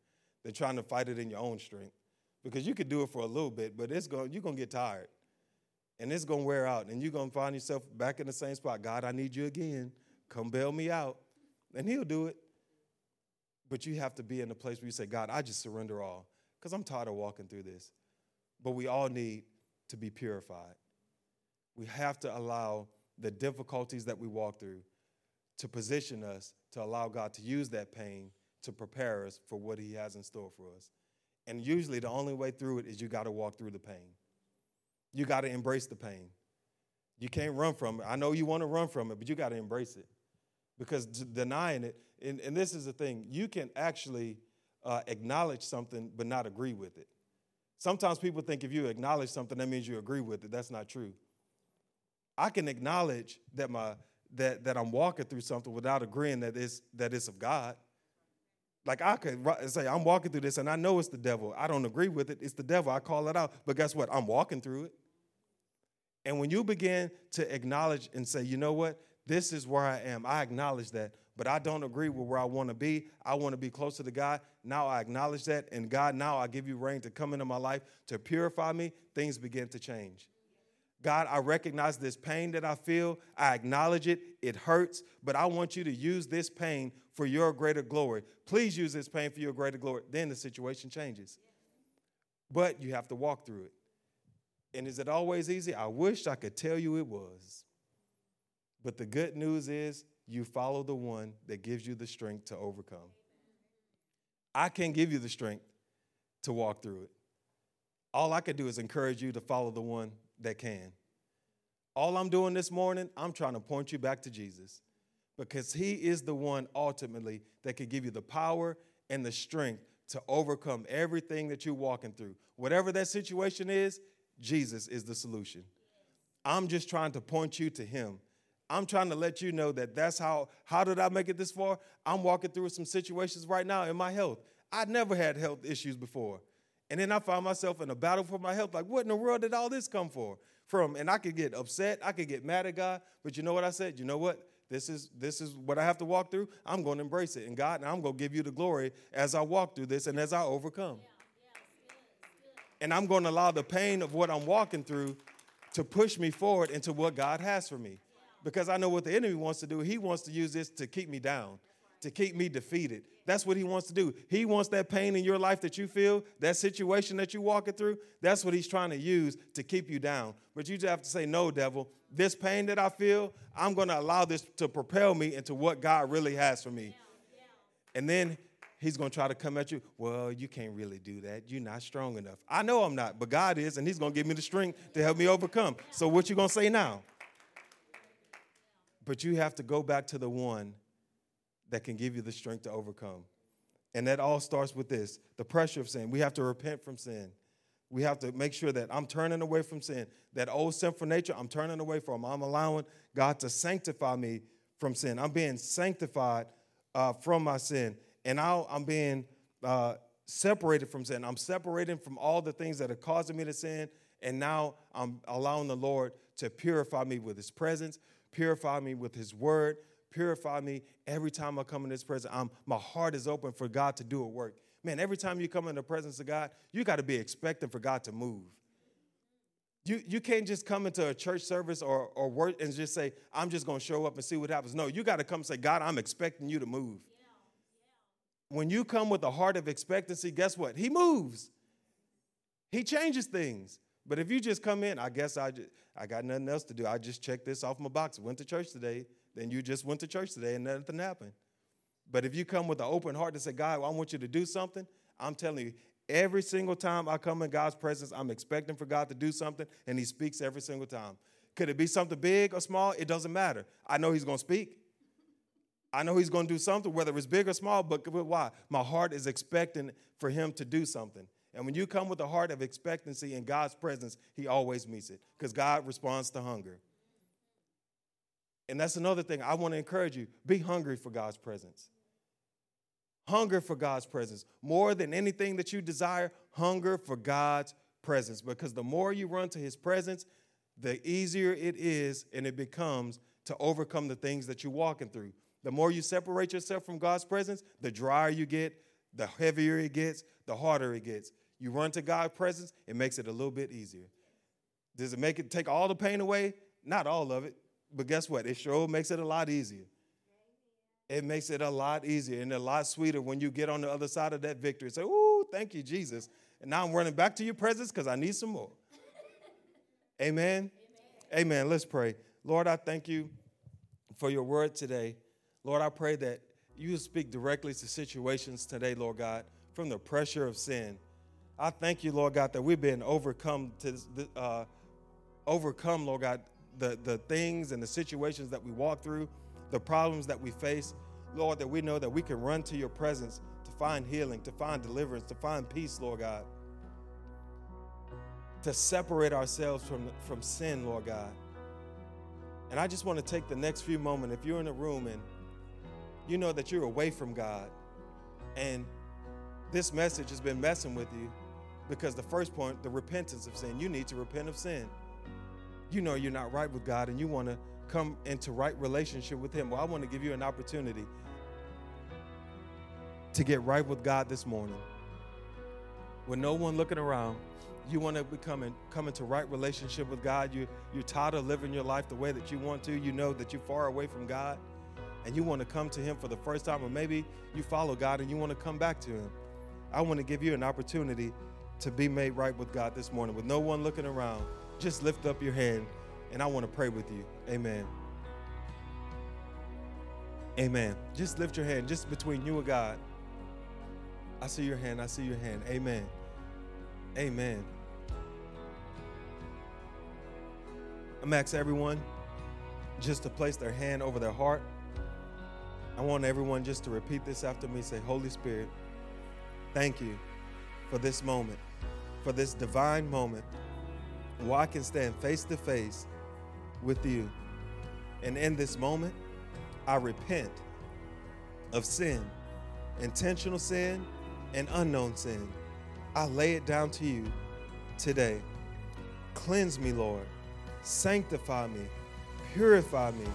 than trying to fight it in your own strength. Because you could do it for a little bit, but it's going, you're going to get tired. And it's going to wear out. And you're going to find yourself back in the same spot. God, I need you again. Come bail me out. And he'll do it. But you have to be in a place where you say, God, I just surrender all. Because I'm tired of walking through this. But we all need to be purified. We have to allow the difficulties that we walk through to position us to allow God to use that pain to prepare us for what He has in store for us. And usually, the only way through it is you got to walk through the pain. You got to embrace the pain. You can't run from it. I know you want to run from it, but you got to embrace it. Because denying it, and, and, this is the thing, you can actually uh, acknowledge something but not agree with it. Sometimes people think if you acknowledge something, that means you agree with it. That's not true. I can acknowledge that my that that I'm walking through something without agreeing that it's that it's of God. Like I could say I'm walking through this and I know it's the devil. I don't agree with it. It's the devil. I call it out. But guess what? I'm walking through it. And when you begin to acknowledge and say, you know what? This is where I am. I acknowledge that, but I don't agree with where I want to be. I want to be closer to God. Now I acknowledge that. And God, now I give you rain to come into my life to purify me. Things begin to change. God, I recognize this pain that I feel. I acknowledge it. It hurts, but I want you to use this pain for your greater glory. Please use this pain for your greater glory. Then the situation changes. But you have to walk through it. And is it always easy? I wish I could tell you it was. But the good news is you follow the one that gives you the strength to overcome. I can't give you the strength to walk through it. All I could do is encourage you to follow the one that can. All I'm doing this morning, I'm trying to point you back to Jesus because He is the one ultimately that can give you the power and the strength to overcome everything that you're walking through. Whatever that situation is, Jesus is the solution. I'm just trying to point you to Him. I'm trying to let you know that that's how, how did I make it this far? I'm walking through some situations right now in my health. I never had health issues before. And then I found myself in a battle for my health. Like, what in the world did all this come for? From and I could get upset, I could get mad at God, but you know what I said? You know what? This is this is what I have to walk through. I'm going to embrace it, and God, and I'm going to give you the glory as I walk through this and as I overcome. And I'm going to allow the pain of what I'm walking through to push me forward into what God has for me, because I know what the enemy wants to do. He wants to use this to keep me down to keep me defeated. That's what he wants to do. He wants that pain in your life that you feel, that situation that you're walking through. That's what he's trying to use to keep you down. But you just have to say, No, devil, this pain that I feel, I'm going to allow this to propel me into what God really has for me. And then he's going to try to come at you. Well, you can't really do that. You're not strong enough. I know I'm not, but God is, and he's going to give me the strength to help me overcome. So what you going to say now? But you have to go back to the one that can give you the strength to overcome. And that all starts with this the pressure of sin. We have to repent from sin. We have to make sure that I'm turning away from sin. That old sinful nature, I'm turning away from. I'm allowing God to sanctify me from sin. I'm being sanctified uh, from my sin. And now I'm being uh, separated from sin. I'm separating from all the things that are causing me to sin. And now I'm allowing the Lord to purify me with his presence, purify me with his word, purify me every time I come in His presence. I'm, my heart is open for God to do a work. Man, every time you come in the presence of God, you got to be expecting for God to move. You, you can't just come into a church service or, or work and just say, I'm just going to show up and see what happens. No, you got to come and say, God, I'm expecting you to move. When you come with a heart of expectancy, guess what? He moves. He changes things. But if you just come in, I guess I, just, I got nothing else to do. I just checked this off my box. Went to church today then you just went to church today and nothing happened. But if you come with an open heart to say, God, I want you to do something, I'm telling you, every single time I come in God's presence, I'm expecting for God to do something, and He speaks every single time. Could it be something big or small? It doesn't matter. I know He's going to speak. I know He's going to do something, whether it's big or small, but why? My heart is expecting for Him to do something. And when you come with a heart of expectancy in God's presence, He always meets it because God responds to hunger. And that's another thing I want to encourage you be hungry for God's presence. Hunger for God's presence. More than anything that you desire, hunger for God's presence. Because the more you run to His presence, the easier it is and it becomes to overcome the things that you're walking through. The more you separate yourself from God's presence, the drier you get, the heavier it gets, the harder it gets. You run to God's presence, it makes it a little bit easier. Does it make it take all the pain away? Not all of it. But guess what? It sure makes it a lot easier. It makes it a lot easier and a lot sweeter when you get on the other side of that victory. Say, "Ooh, thank you, Jesus." And now I'm running back to your presence because I need some more. Amen? Amen. Amen. Let's pray. Lord, I thank you for your word today. Lord, I pray that you speak directly to situations today, Lord God, from the pressure of sin. I thank you, Lord God, that we've been overcome to uh, overcome, Lord God, the, the things and the situations that we walk through, the problems that we face, Lord, that we know that we can run to your presence to find healing, to find deliverance, to find peace, Lord God. To separate ourselves from, from sin, Lord God. And I just want to take the next few moments. If you're in a room and you know that you're away from God, and this message has been messing with you, because the first point, the repentance of sin, you need to repent of sin you know you're not right with God and you want to come into right relationship with Him, well, I want to give you an opportunity to get right with God this morning. With no one looking around, you want to become come into right relationship with God. You, you're tired of living your life the way that you want to. You know that you're far away from God and you want to come to Him for the first time, or maybe you follow God and you want to come back to Him. I want to give you an opportunity to be made right with God this morning with no one looking around just lift up your hand and I want to pray with you. Amen. Amen. Just lift your hand, just between you and God. I see your hand. I see your hand. Amen. Amen. I'm asking everyone just to place their hand over their heart. I want everyone just to repeat this after me. Say, Holy Spirit, thank you for this moment, for this divine moment where I can stand face to face with you. And in this moment, I repent of sin, intentional sin and unknown sin. I lay it down to you today. Cleanse me, Lord. Sanctify me. Purify me.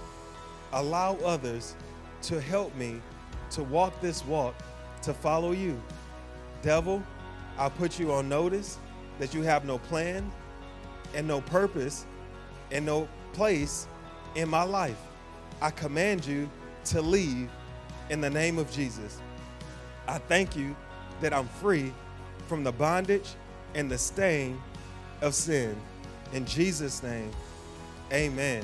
Allow others to help me to walk this walk to follow you. Devil, I put you on notice that you have no plan, and no purpose and no place in my life. I command you to leave in the name of Jesus. I thank you that I'm free from the bondage and the stain of sin. In Jesus' name, amen.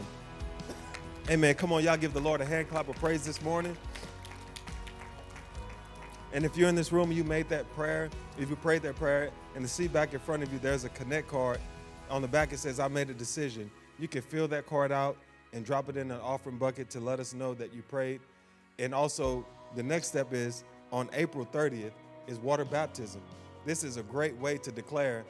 Amen. Come on, y'all give the Lord a hand clap of praise this morning. And if you're in this room you made that prayer, if you prayed that prayer, in the seat back in front of you, there's a connect card on the back it says, I made a decision. You can fill that card out and drop it in an offering bucket to let us know that you prayed. And also, the next step is on April 30th is water baptism. This is a great way to declare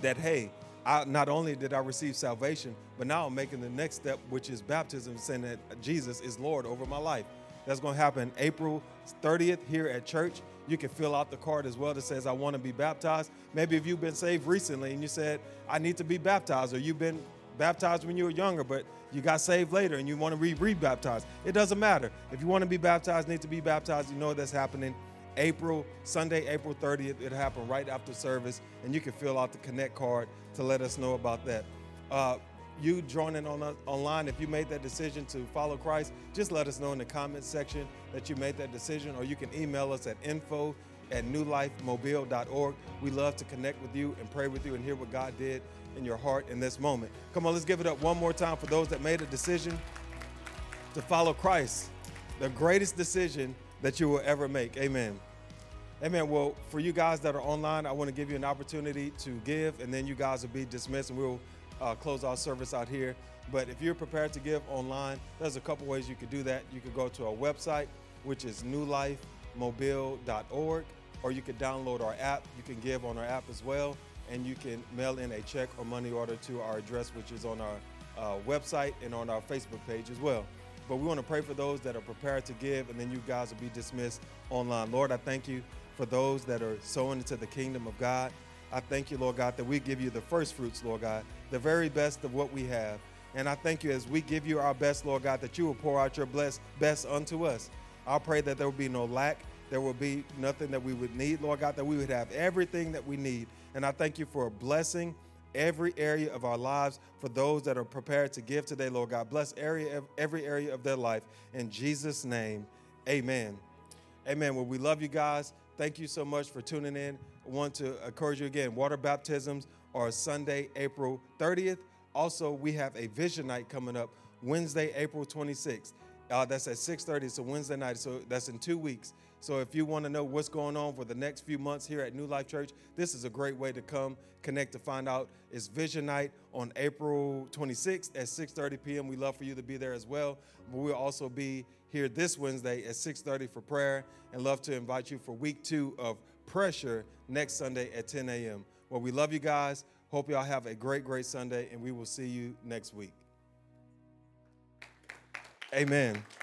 that, hey, I, not only did I receive salvation, but now I'm making the next step, which is baptism, saying that Jesus is Lord over my life. That's going to happen April 30th here at church. You can fill out the card as well that says, I want to be baptized. Maybe if you've been saved recently and you said, I need to be baptized, or you've been baptized when you were younger, but you got saved later and you want to be rebaptized. It doesn't matter. If you want to be baptized, need to be baptized, you know that's happening. April, Sunday, April 30th, it'll happen right after service, and you can fill out the Connect card to let us know about that. Uh, you joining on us online, if you made that decision to follow Christ, just let us know in the comments section that you made that decision, or you can email us at info at newlifemobile.org. We love to connect with you and pray with you and hear what God did in your heart in this moment. Come on, let's give it up one more time for those that made a decision to follow Christ, the greatest decision that you will ever make. Amen. Amen. Well, for you guys that are online, I want to give you an opportunity to give, and then you guys will be dismissed, and we'll uh, close our service out here. But if you're prepared to give online, there's a couple ways you could do that. You could go to our website, which is newlifemobile.org, or you could download our app. You can give on our app as well, and you can mail in a check or money order to our address, which is on our uh, website and on our Facebook page as well. But we want to pray for those that are prepared to give, and then you guys will be dismissed online. Lord, I thank you for those that are sowing into the kingdom of God. I thank you, Lord God, that we give you the first fruits, Lord God, the very best of what we have. And I thank you as we give you our best, Lord God, that you will pour out your bless, best unto us. I'll pray that there will be no lack. There will be nothing that we would need, Lord God, that we would have everything that we need. And I thank you for blessing every area of our lives for those that are prepared to give today, Lord God. Bless area, every area of their life. In Jesus' name, amen. Amen. Well, we love you guys. Thank you so much for tuning in. Want to encourage you again water baptisms are Sunday, April 30th. Also, we have a vision night coming up Wednesday, April 26th. Uh, that's at 6:30. It's a Wednesday night, so that's in two weeks. So if you want to know what's going on for the next few months here at New Life Church, this is a great way to come connect to find out. It's Vision Night on April 26th at 6:30 p.m. We love for you to be there as well. But we'll also be here this Wednesday at 6:30 for prayer, and love to invite you for week two of Pressure next Sunday at 10 a.m. Well, we love you guys. Hope y'all have a great, great Sunday, and we will see you next week. Amen.